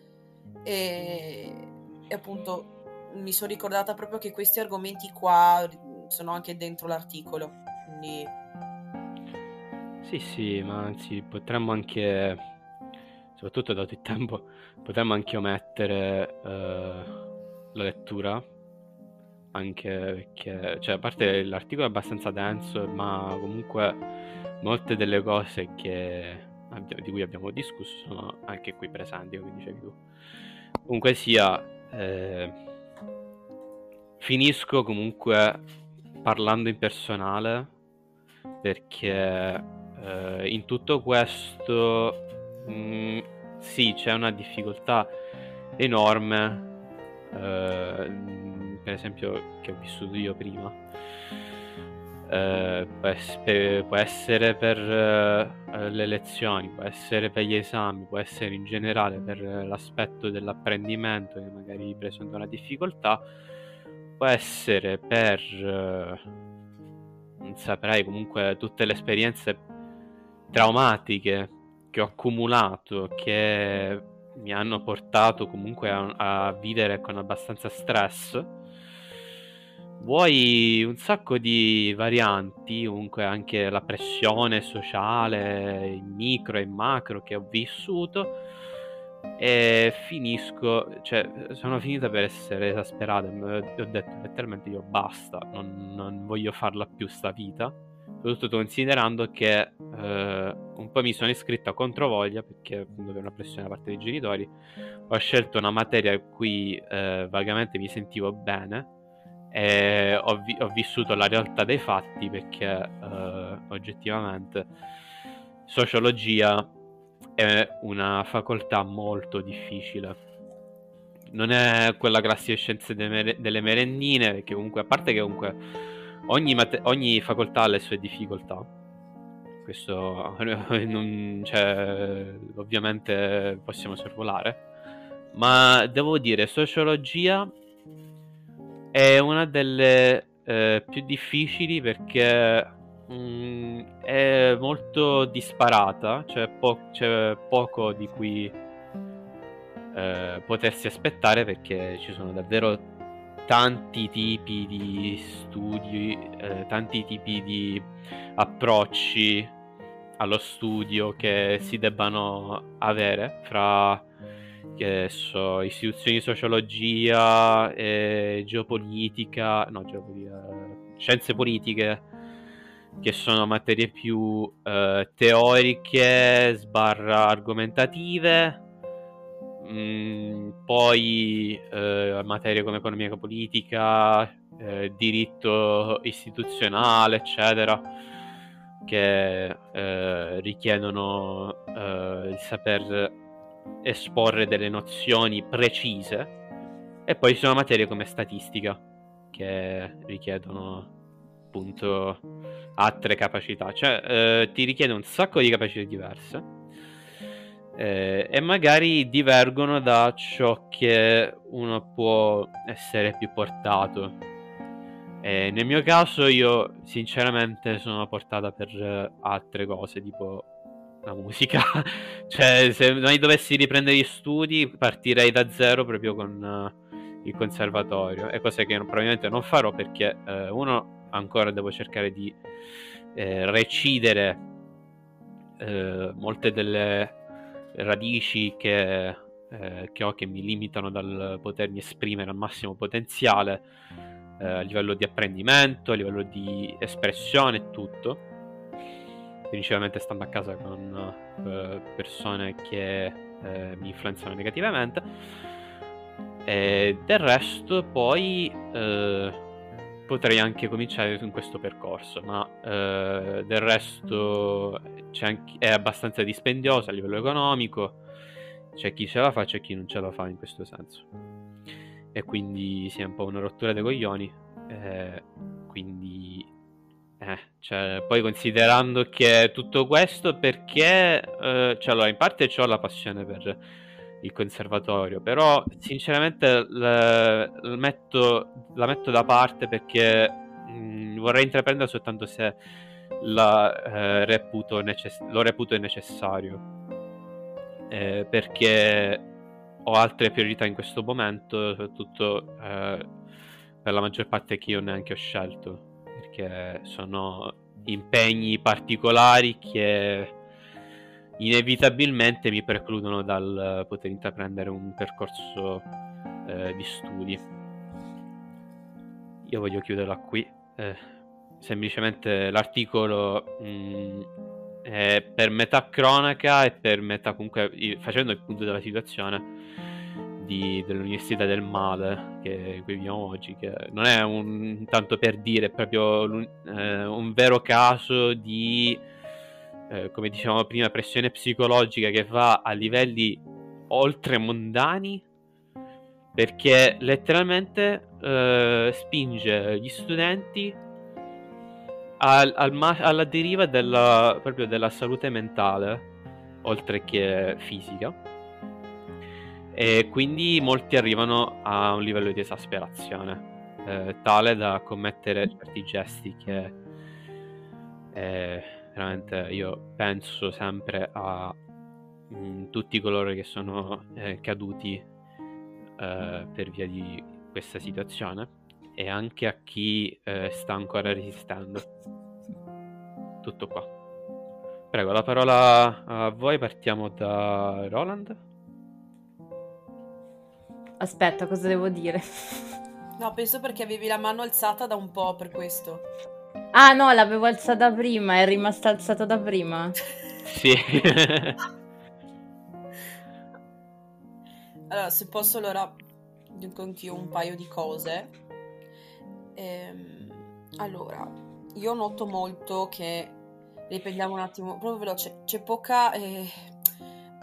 [SPEAKER 5] e, e appunto mi sono ricordata proprio che questi argomenti qua sono anche dentro l'articolo quindi
[SPEAKER 1] Sì, sì, ma anzi potremmo anche, soprattutto dato il tempo, potremmo anche omettere eh, la lettura, anche perché, cioè, a parte l'articolo è abbastanza denso, ma comunque molte delle cose che di cui abbiamo discusso sono anche qui presenti, come dicevi tu. Comunque sia, eh, finisco comunque parlando in personale perché eh, in tutto questo mh, sì, c'è una difficoltà enorme, eh, per esempio che ho vissuto io prima. Eh, può, es- per- può essere per eh, le lezioni, può essere per gli esami, può essere in generale per l'aspetto dell'apprendimento che magari presenta una difficoltà, può essere per, eh, non saprei, comunque tutte le esperienze traumatiche che ho accumulato, che mi hanno portato comunque a, a vivere con abbastanza stress. Vuoi un sacco di varianti, comunque anche la pressione sociale, in micro e macro che ho vissuto. E finisco, cioè, sono finita per essere esasperato. e Ho detto letteralmente io basta, non, non voglio farla più sta vita soprattutto considerando che eh, un po' mi sono iscritto a controvoglia perché appunto per una pressione da parte dei genitori ho scelto una materia in cui eh, vagamente mi sentivo bene e ho, vi- ho vissuto la realtà dei fatti perché eh, oggettivamente sociologia è una facoltà molto difficile. Non è quella classica scienze de- delle merendine perché comunque a parte che comunque ogni, mate- ogni facoltà ha le sue difficoltà. Questo non, cioè, ovviamente possiamo sorvolare. Ma devo dire, sociologia è una delle eh, più difficili perché mm, è molto disparata, cioè po- c'è poco di cui eh, potersi aspettare perché ci sono davvero tanti tipi di studi, eh, tanti tipi di approcci allo studio che si debbano avere fra che so, istituzioni di sociologia, e geopolitica, no, geopolitica, scienze politiche, che sono materie più eh, teoriche, sbarra argomentative, Mm, poi eh, materie come economia politica, eh, diritto istituzionale, eccetera, che eh, richiedono eh, il saper esporre delle nozioni precise. E poi ci sono materie come statistica, che richiedono appunto altre capacità, cioè eh, ti richiede un sacco di capacità diverse eh, e magari divergono da ciò che uno può essere più portato. E nel mio caso io sinceramente sono portata per eh, altre cose, tipo la musica. cioè, se mai dovessi riprendere gli studi, partirei da zero proprio con uh, il conservatorio. È cose che probabilmente non farò perché uh, uno ancora devo cercare di eh, recidere uh, molte delle radici che, eh, che ho che mi limitano dal potermi esprimere al massimo potenziale eh, a livello di apprendimento, a livello di espressione e tutto. Principalmente stando a casa con eh, persone che eh, mi influenzano negativamente. E del resto poi eh, potrei anche cominciare in questo percorso, ma eh, del resto anche, è abbastanza dispendioso a livello economico, c'è chi ce la fa, c'è chi non ce la fa in questo senso. E quindi sia un po' una rottura dei coglioni. Eh, quindi, eh, cioè, poi considerando che tutto questo perché, eh, cioè, allora, in parte ho la passione per il conservatorio, però sinceramente la, la, metto, la metto, da parte perché mh, mm, vorrei intraprendere soltanto se la, eh, reputo necess- lo reputo necessario. Eh, perché ho altre priorità in questo momento, soprattutto eh, per la maggior parte che io neanche ho scelto, perché sono impegni particolari che inevitabilmente mi precludono dal poter intraprendere un percorso eh, di studi. Io voglio chiuderla qui. Eh, semplicemente l'articolo mh, mm, è per metà cronaca e per metà comunque facendo il punto della situazione di, dell'Università del Male che qui viviamo oggi, che non è un tanto per dire, è proprio eh, un vero caso di eh, come dicevamo prima, pressione psicologica che va a livelli oltremondani perché letteralmente eh, spinge gli studenti al, al ma- alla deriva della, proprio della salute mentale oltre che fisica. E quindi molti arrivano a un livello di esasperazione eh, tale da commettere certi gesti che eh, veramente io penso sempre a mh, mm, tutti coloro che sono eh, caduti eh, per via di questa situazione e anche a chi eh, sta ancora resistendo. Tutto qua. Prego, la parola a voi, partiamo da Roland.
[SPEAKER 4] Aspetta, cosa devo dire?
[SPEAKER 5] No, penso perché avevi la mano alzata da un po' per questo.
[SPEAKER 4] Ah no, l'avevo alzata prima, è rimasta alzata da prima.
[SPEAKER 1] sì.
[SPEAKER 5] allora, se posso allora dico anch'io un paio di cose. Ehm, allora, io noto molto che, riprendiamo un attimo, proprio veloce, c'è poca, eh,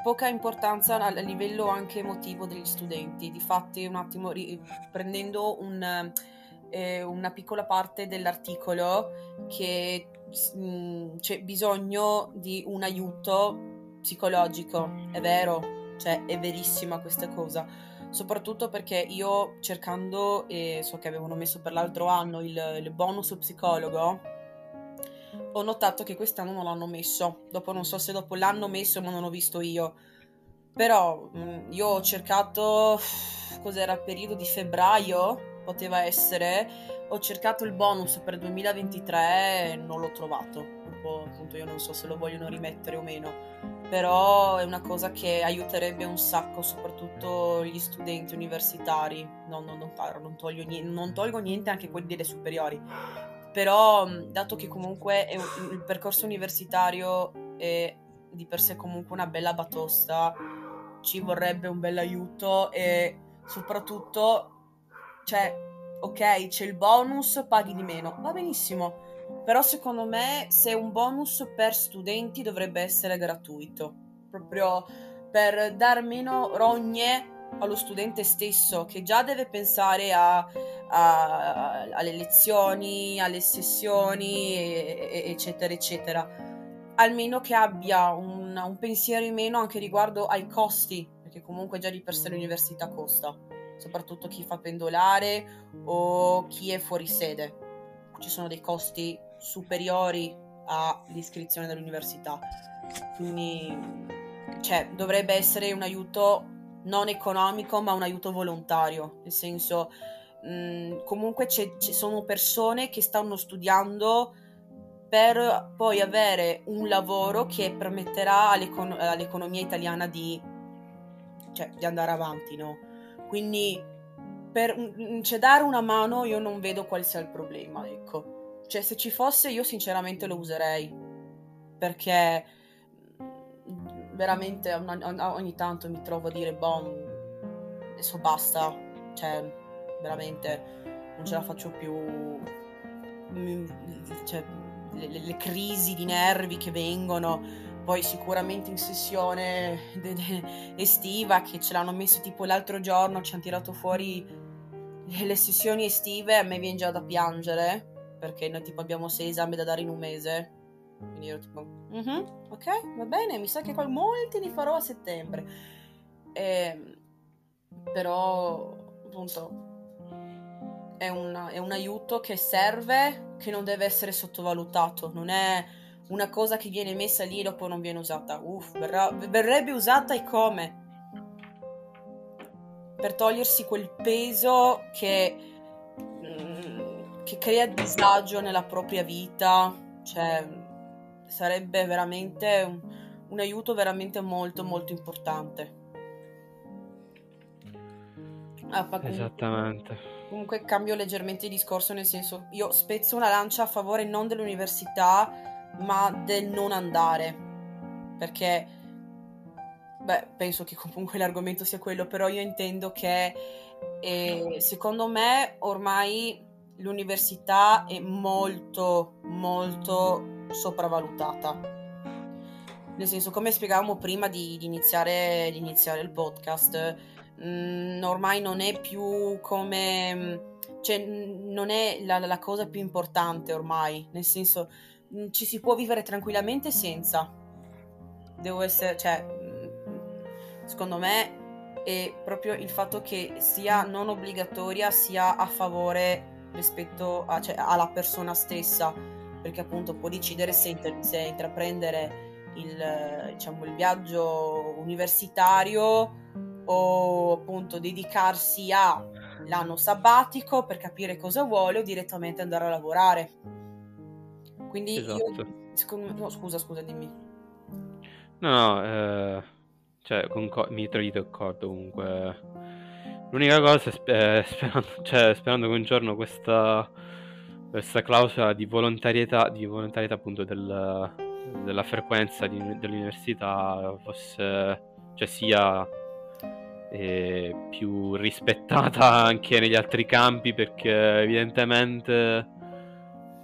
[SPEAKER 5] poca importanza a, livello anche emotivo degli studenti. Difatti, un attimo, ri, prendendo un eh, una piccola parte dell'articolo che mh, mm, c'è bisogno di un aiuto psicologico, è vero, cioè è verissima questa cosa, soprattutto perché io cercando, e so che avevano messo per l'altro anno il, il bonus psicologo, ho notato che quest'anno non l'hanno messo, dopo non so se dopo l'hanno messo ma non ho visto io, però mm, io ho cercato, cos'era il periodo di febbraio, poteva essere. Ho cercato il bonus per 2023 e non l'ho trovato. appunto, io non so se lo vogliono rimettere o meno. Però è una cosa che aiuterebbe un sacco, soprattutto gli studenti universitari. No, no, non, parlo, non, toglio niente, non tolgo niente anche quelli delle superiori. Però, dato che comunque un, il percorso universitario è di per sé comunque una bella batosta, ci vorrebbe un bel aiuto e soprattutto cioè, ok, c'è il bonus, paghi di meno, va benissimo. Però secondo me se un bonus per studenti dovrebbe essere gratuito, proprio per dar meno rogne allo studente stesso che già deve pensare a, a, alle lezioni, alle sessioni, e, eccetera, eccetera. Almeno che abbia un, un pensiero in meno anche riguardo ai costi, perché comunque già di per sé l'università costa soprattutto chi fa pendolare o chi è fuori sede. Ci sono dei costi superiori all'iscrizione dell'università. Quindi cioè, dovrebbe essere un aiuto non economico, ma un aiuto volontario, nel senso mh, mm, comunque ci sono persone che stanno studiando per poi avere un lavoro che permetterà all'econ- all'economia italiana di, cioè, di andare avanti, no? Quindi per cioè, dare una mano io non vedo quale sia il problema, ecco. Cioè se ci fosse io sinceramente lo userei perché mm, veramente ogni tanto mi trovo a dire boh adesso basta, cioè veramente non ce la faccio più. Mm, cioè, le- le crisi di nervi che vengono. Poi sicuramente in sessione de- de- estiva che ce l'hanno messo tipo l'altro giorno, ci hanno tirato fuori le sessioni estive, a me viene già da piangere, perché noi tipo abbiamo sei esami da dare in un mese. Quindi ero tipo, "Mhm, ok, va bene, mi sa che qual- molti li farò a settembre. Ehm, però, appunto, è, un- è un aiuto che serve, che non deve essere sottovalutato. Non è una cosa che viene messa lì e dopo non viene usata. Uff, verrà- verrebbe usata e come? Per togliersi quel peso che, mm, che crea disagio nella propria vita. Cioè, sarebbe veramente un, un aiuto veramente molto molto importante. Ah, comunque-
[SPEAKER 1] Esattamente.
[SPEAKER 5] Comunque cambio leggermente il discorso, nel senso, io spezzo una lancia a favore non dell'università, ma del non andare. Perché, beh, penso che comunque l'argomento sia quello, però io intendo che, eh, secondo me, ormai l'università è molto, molto sopravvalutata. Nel senso, come spiegavamo prima di, di iniziare, di iniziare il podcast, mm, ormai non è più come... cioè, non è la, la cosa più importante ormai, nel senso, ci si può vivere tranquillamente senza. Devo essere, cioè, mm, secondo me è proprio il fatto che sia non obbligatoria sia a favore rispetto a- cioè, alla persona stessa, perché appunto può decidere se, inter- se intraprendere il, diciamo, il viaggio universitario o appunto dedicarsi all'anno sabbatico per capire cosa vuole o direttamente andare a lavorare. Quindi io,
[SPEAKER 1] Esatto.
[SPEAKER 5] secondo me, no, scusa, scusa, dimmi.
[SPEAKER 1] No, no, eh, cioè, concor- mi trovi d'accordo comunque. L'unica cosa è spe- eh, sperando, cioè, sperando che un giorno questa, questa clausola di volontarietà, di volontarietà appunto del- della frequenza di- dell'università fosse, cioè sia eh, più rispettata anche negli altri campi perché evidentemente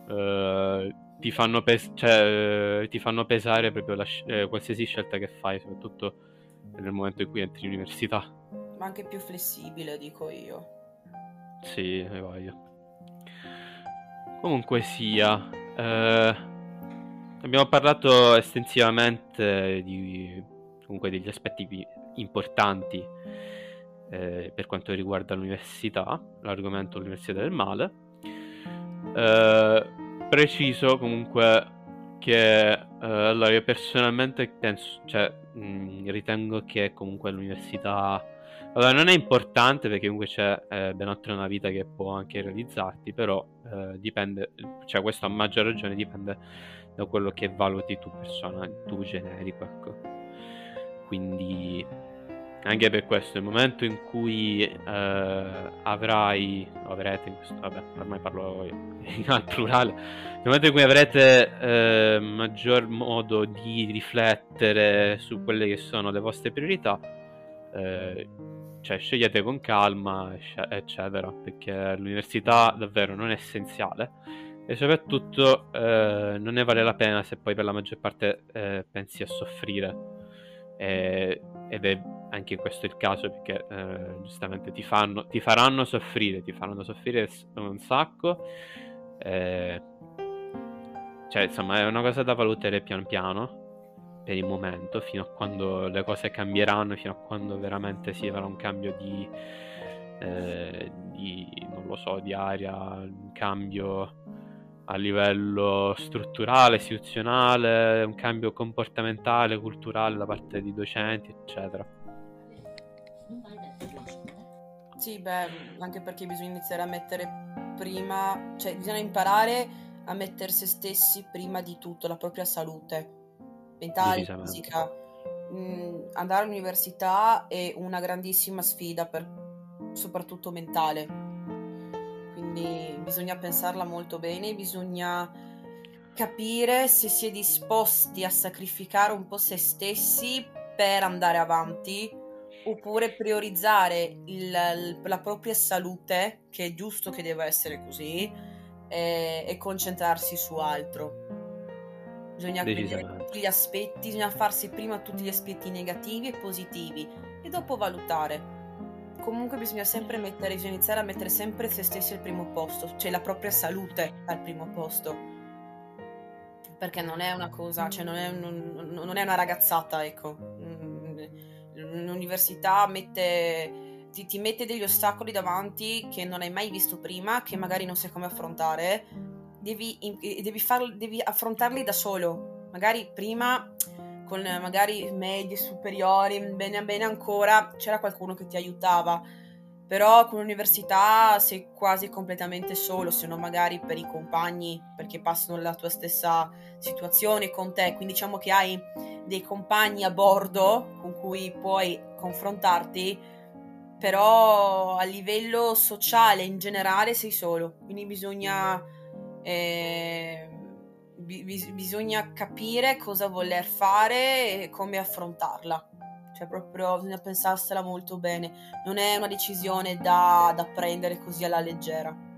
[SPEAKER 1] eh, ti fanno, pes- cioè, eh, ti fanno pesare proprio la sc- eh, qualsiasi scelta che fai, soprattutto nel momento in cui entri in università.
[SPEAKER 5] Ma anche più flessibile, dico io.
[SPEAKER 1] Sì, hai voglia. Comunque sia, eh, abbiamo parlato estensivamente di comunque degli aspetti importanti eh, per quanto riguarda l'università, l'argomento Università del Male. Eh, preciso comunque che eh, allora io personalmente penso, cioè, mh, ritengo che comunque l'università allora, non è importante perché comunque c'è eh, ben oltre una vita che può anche realizzarti, però eh, dipende, cioè questo a maggior ragione dipende da quello che valuti tu persona, tu generico, ecco. Quindi anche per questo, nel momento in cui eh, avrai, avrete in questo, vabbè, ormai parlo al plurale, nel momento in cui avrete eh, maggior modo di riflettere su quelle che sono le vostre priorità, eh, cioè scegliete con calma, ecce- eccetera, perché l'università davvero non è essenziale e soprattutto eh, non ne vale la pena se poi per la maggior parte eh, pensi a soffrire. E- ed è anche questo il caso perché eh, giustamente ti, fanno, ti faranno soffrire, ti faranno soffrire un sacco. eh, cioè, insomma, è una cosa da valutare pian piano per il momento, fino a quando le cose cambieranno, fino a quando veramente si avrà un cambio di, eh, di non lo so, di aria, un cambio a livello strutturale, istituzionale, un cambio comportamentale, culturale da parte di docenti, eccetera.
[SPEAKER 5] Sì, beh, anche perché bisogna iniziare a mettere prima, cioè bisogna imparare a mettere se stessi prima di tutto, la propria salute mentale, fisica. Mm, andare all'università è una grandissima sfida, per, soprattutto mentale. Quindi bisogna pensarla molto bene, bisogna capire se si è disposti a sacrificare un po' se stessi per andare avanti oppure priorizzare il- la propria salute, che è giusto che deva essere così, e, e concentrarsi su altro. Bisogna vedere tutti gli aspetti, bisogna farsi prima tutti gli aspetti negativi e positivi e dopo valutare. Comunque bisogna sempre mettere, bisogna iniziare a mettere sempre se stessi al primo posto, cioè la propria salute al primo posto. Perché non è una cosa, cioè non è, un- non è una ragazzata, ecco. Mm, L'università mette, ti, ti mette degli ostacoli davanti che non hai mai visto prima, che magari non sai come affrontare. Devi, devi, farli- devi affrontarli da solo. Magari prima con eh, magari medie superiori, bene bene ancora, c'era qualcuno che ti aiutava. Però con l'università sei quasi completamente solo, se non magari per i compagni, perché passano la tua stessa situazione con te. Quindi diciamo che hai dei compagni a bordo con cui puoi confrontarti, però a livello sociale in generale sei solo. Quindi bisogna, eh, bi- bis- bisogna capire cosa voler fare e come affrontarla. Cioè, proprio bisogna pensarsela molto bene. Non è una decisione da, da prendere così alla leggera.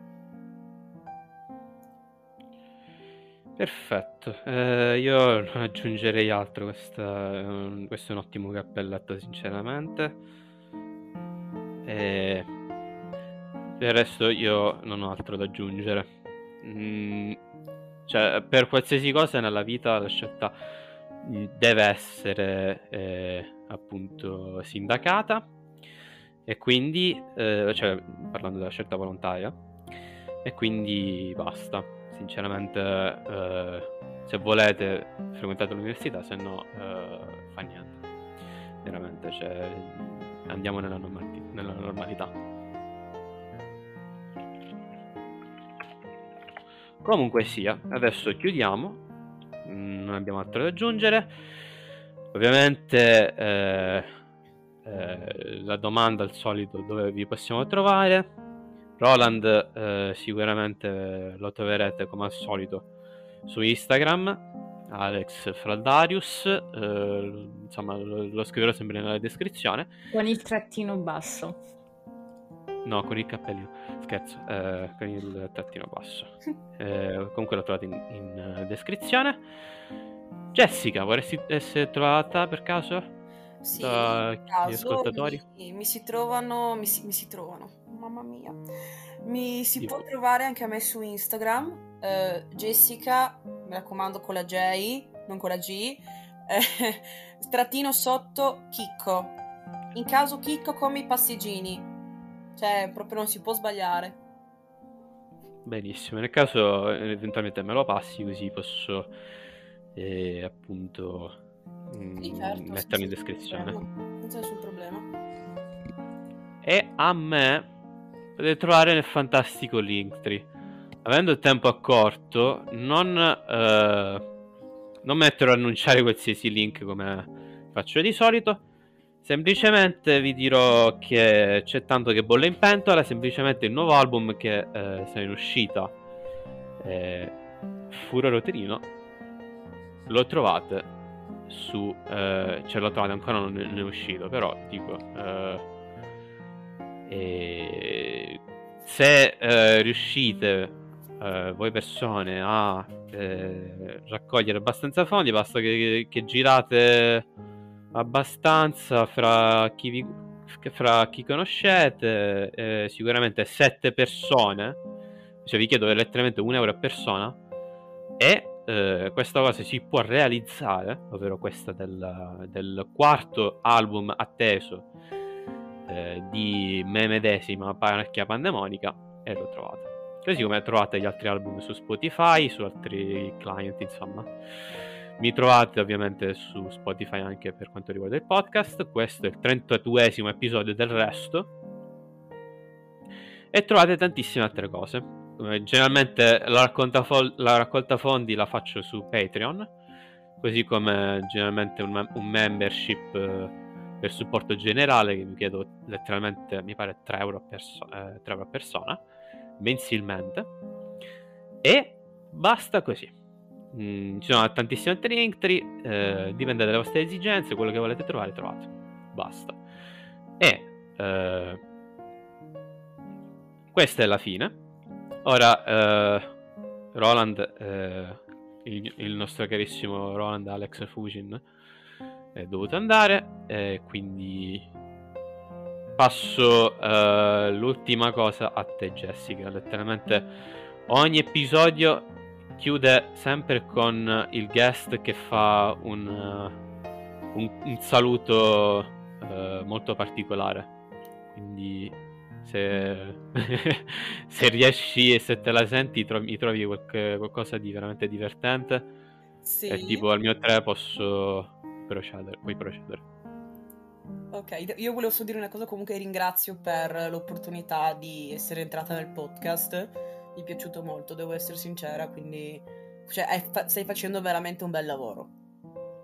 [SPEAKER 1] Perfetto, Eh, io non aggiungerei altro, questa un- questo è un ottimo cappelletto sinceramente. E il resto io non ho altro da aggiungere. Mm, cioè, per qualsiasi cosa nella vita la scelta mm, deve essere eh, appunto sindacata e quindi, eh, cioè parlando della scelta volontaria, e quindi basta. Sinceramente, eh, se volete frequentate l'università, se no eh, fa niente. Veramente, cioè, andiamo nella, normali- nella normalità. Comunque sia, adesso chiudiamo, Mm, non abbiamo altro da aggiungere. Ovviamente eh, eh, la domanda al solito dove vi possiamo trovare. Roland eh, sicuramente lo troverete come al solito su Instagram, Alex Fraldarius, eh, insomma lo, lo scriverò sempre nella descrizione.
[SPEAKER 4] Con il trattino basso.
[SPEAKER 1] No, con il cappellino, scherzo, eh, con il trattino basso. Eh, comunque lo trovate in, in, eh, descrizione. Jessica, vorresti essere trovata per caso?
[SPEAKER 5] Sì,
[SPEAKER 1] Da
[SPEAKER 5] in
[SPEAKER 1] gli
[SPEAKER 5] caso
[SPEAKER 1] ascoltatori?
[SPEAKER 5] Mi, mi si trovano, mi si, mi si trovano, mamma mia. Mi si
[SPEAKER 1] Sì.
[SPEAKER 5] può trovare anche a me su Instagram, eh, Jessica, mi raccomando con la J, non con la G, eh, trattino sotto Chicco. In caso Chicco come i passeggini, cioè proprio non si può sbagliare.
[SPEAKER 1] Benissimo, nel caso eh, eventualmente me lo passi così posso eh, appunto mm,
[SPEAKER 5] Sì, certo,
[SPEAKER 1] metterlo in descrizione.
[SPEAKER 5] Senza nessun problema.
[SPEAKER 1] E a me potete trovare nel fantastico Linktree. Avendo il tempo accorto, non, eh, non metterò a annunciare qualsiasi link come faccio di solito. Semplicemente vi dirò che c'è tanto che bolle in pentola. Semplicemente il nuovo album che eh, sta in uscita, eh, Furore Uterino, lo trovate su. eh, cioè, lo trovate ancora non è, non è uscito, però dico. eh, se eh, riuscite eh, voi persone a eh, raccogliere abbastanza fondi, basta che, che girate abbastanza fra chi, vi, fra chi conoscete, eh, sicuramente sette persone, cioè vi chiedo letteralmente un euro a persona, e eh, questa cosa si può realizzare, ovvero questa del, del quarto album atteso eh, di me medesima Paracchia Pandemonica e lo trovate. Così come trovate gli altri album su Spotify, su altri client, insomma. Mi trovate ovviamente su Spotify anche per quanto riguarda il podcast. Questo è il 32esimo episodio del resto. E trovate tantissime altre cose. Generalmente la raccolta, fo- la raccolta fondi la faccio su Patreon, così come generalmente un, mem- un membership eh, per supporto generale che mi chiedo letteralmente, mi pare 3 euro a, perso- eh, 3 euro a persona, mensilmente. E basta così. Mm, ci sono tantissimi altri linktree, eh, dipende dalle vostre esigenze, quello che volete trovare trovate. Basta. E eh, questa è la fine. Ora, eh, Roland, eh, il, il, nostro carissimo Roland Alex Fujin, è dovuto andare, quindi passo uh, l'ultima cosa a te Jessica. Letteralmente ogni episodio chiude sempre con il guest che fa un, uh, un, un saluto uh, molto particolare. Quindi se, se, riesci e se te la senti trovi, trovi qualche, qualcosa di veramente divertente. Sì. E tipo al mio 3 posso procedere, puoi procedere.
[SPEAKER 5] Ok, io volevo solo dire una cosa, comunque ringrazio per l'opportunità di essere entrata nel podcast, mi è piaciuto molto, devo essere sincera, quindi cioè, fa- stai facendo veramente un bel lavoro.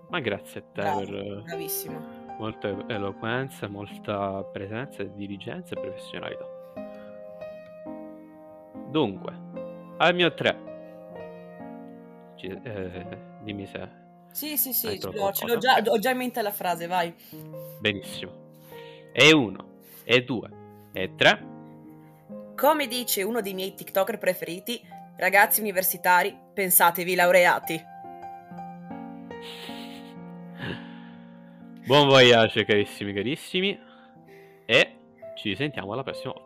[SPEAKER 1] Ma grazie a te
[SPEAKER 5] Bravo,
[SPEAKER 1] per
[SPEAKER 5] bravissimo.
[SPEAKER 1] molta eloquenza, molta presenza, diligenza e professionalità. Dunque, al mio 3, eh, dimmi se
[SPEAKER 5] sì, sì, sì, ce l'ho, ce l'ho già, ho già in mente la frase, vai.
[SPEAKER 1] Benissimo. E uno, e due, e tre.
[SPEAKER 5] Come dice uno dei miei TikToker preferiti, ragazzi universitari, pensatevi laureati.
[SPEAKER 1] Buon voyage carissimi carissimi e ci sentiamo alla prossima volta.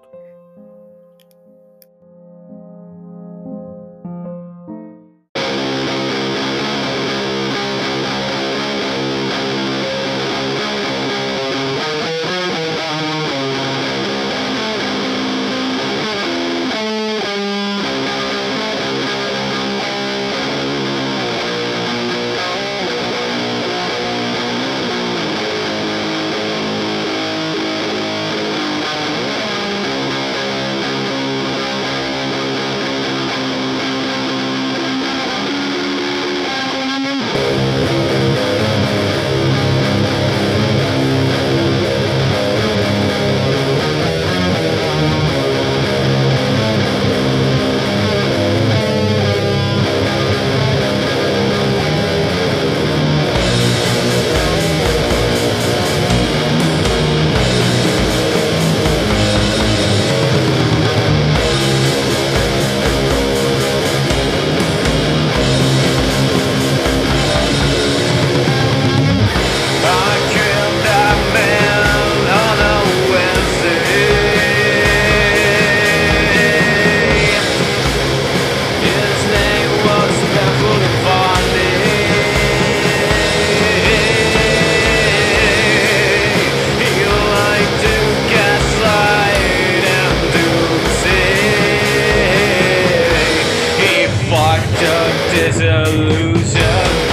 [SPEAKER 3] of disillusion.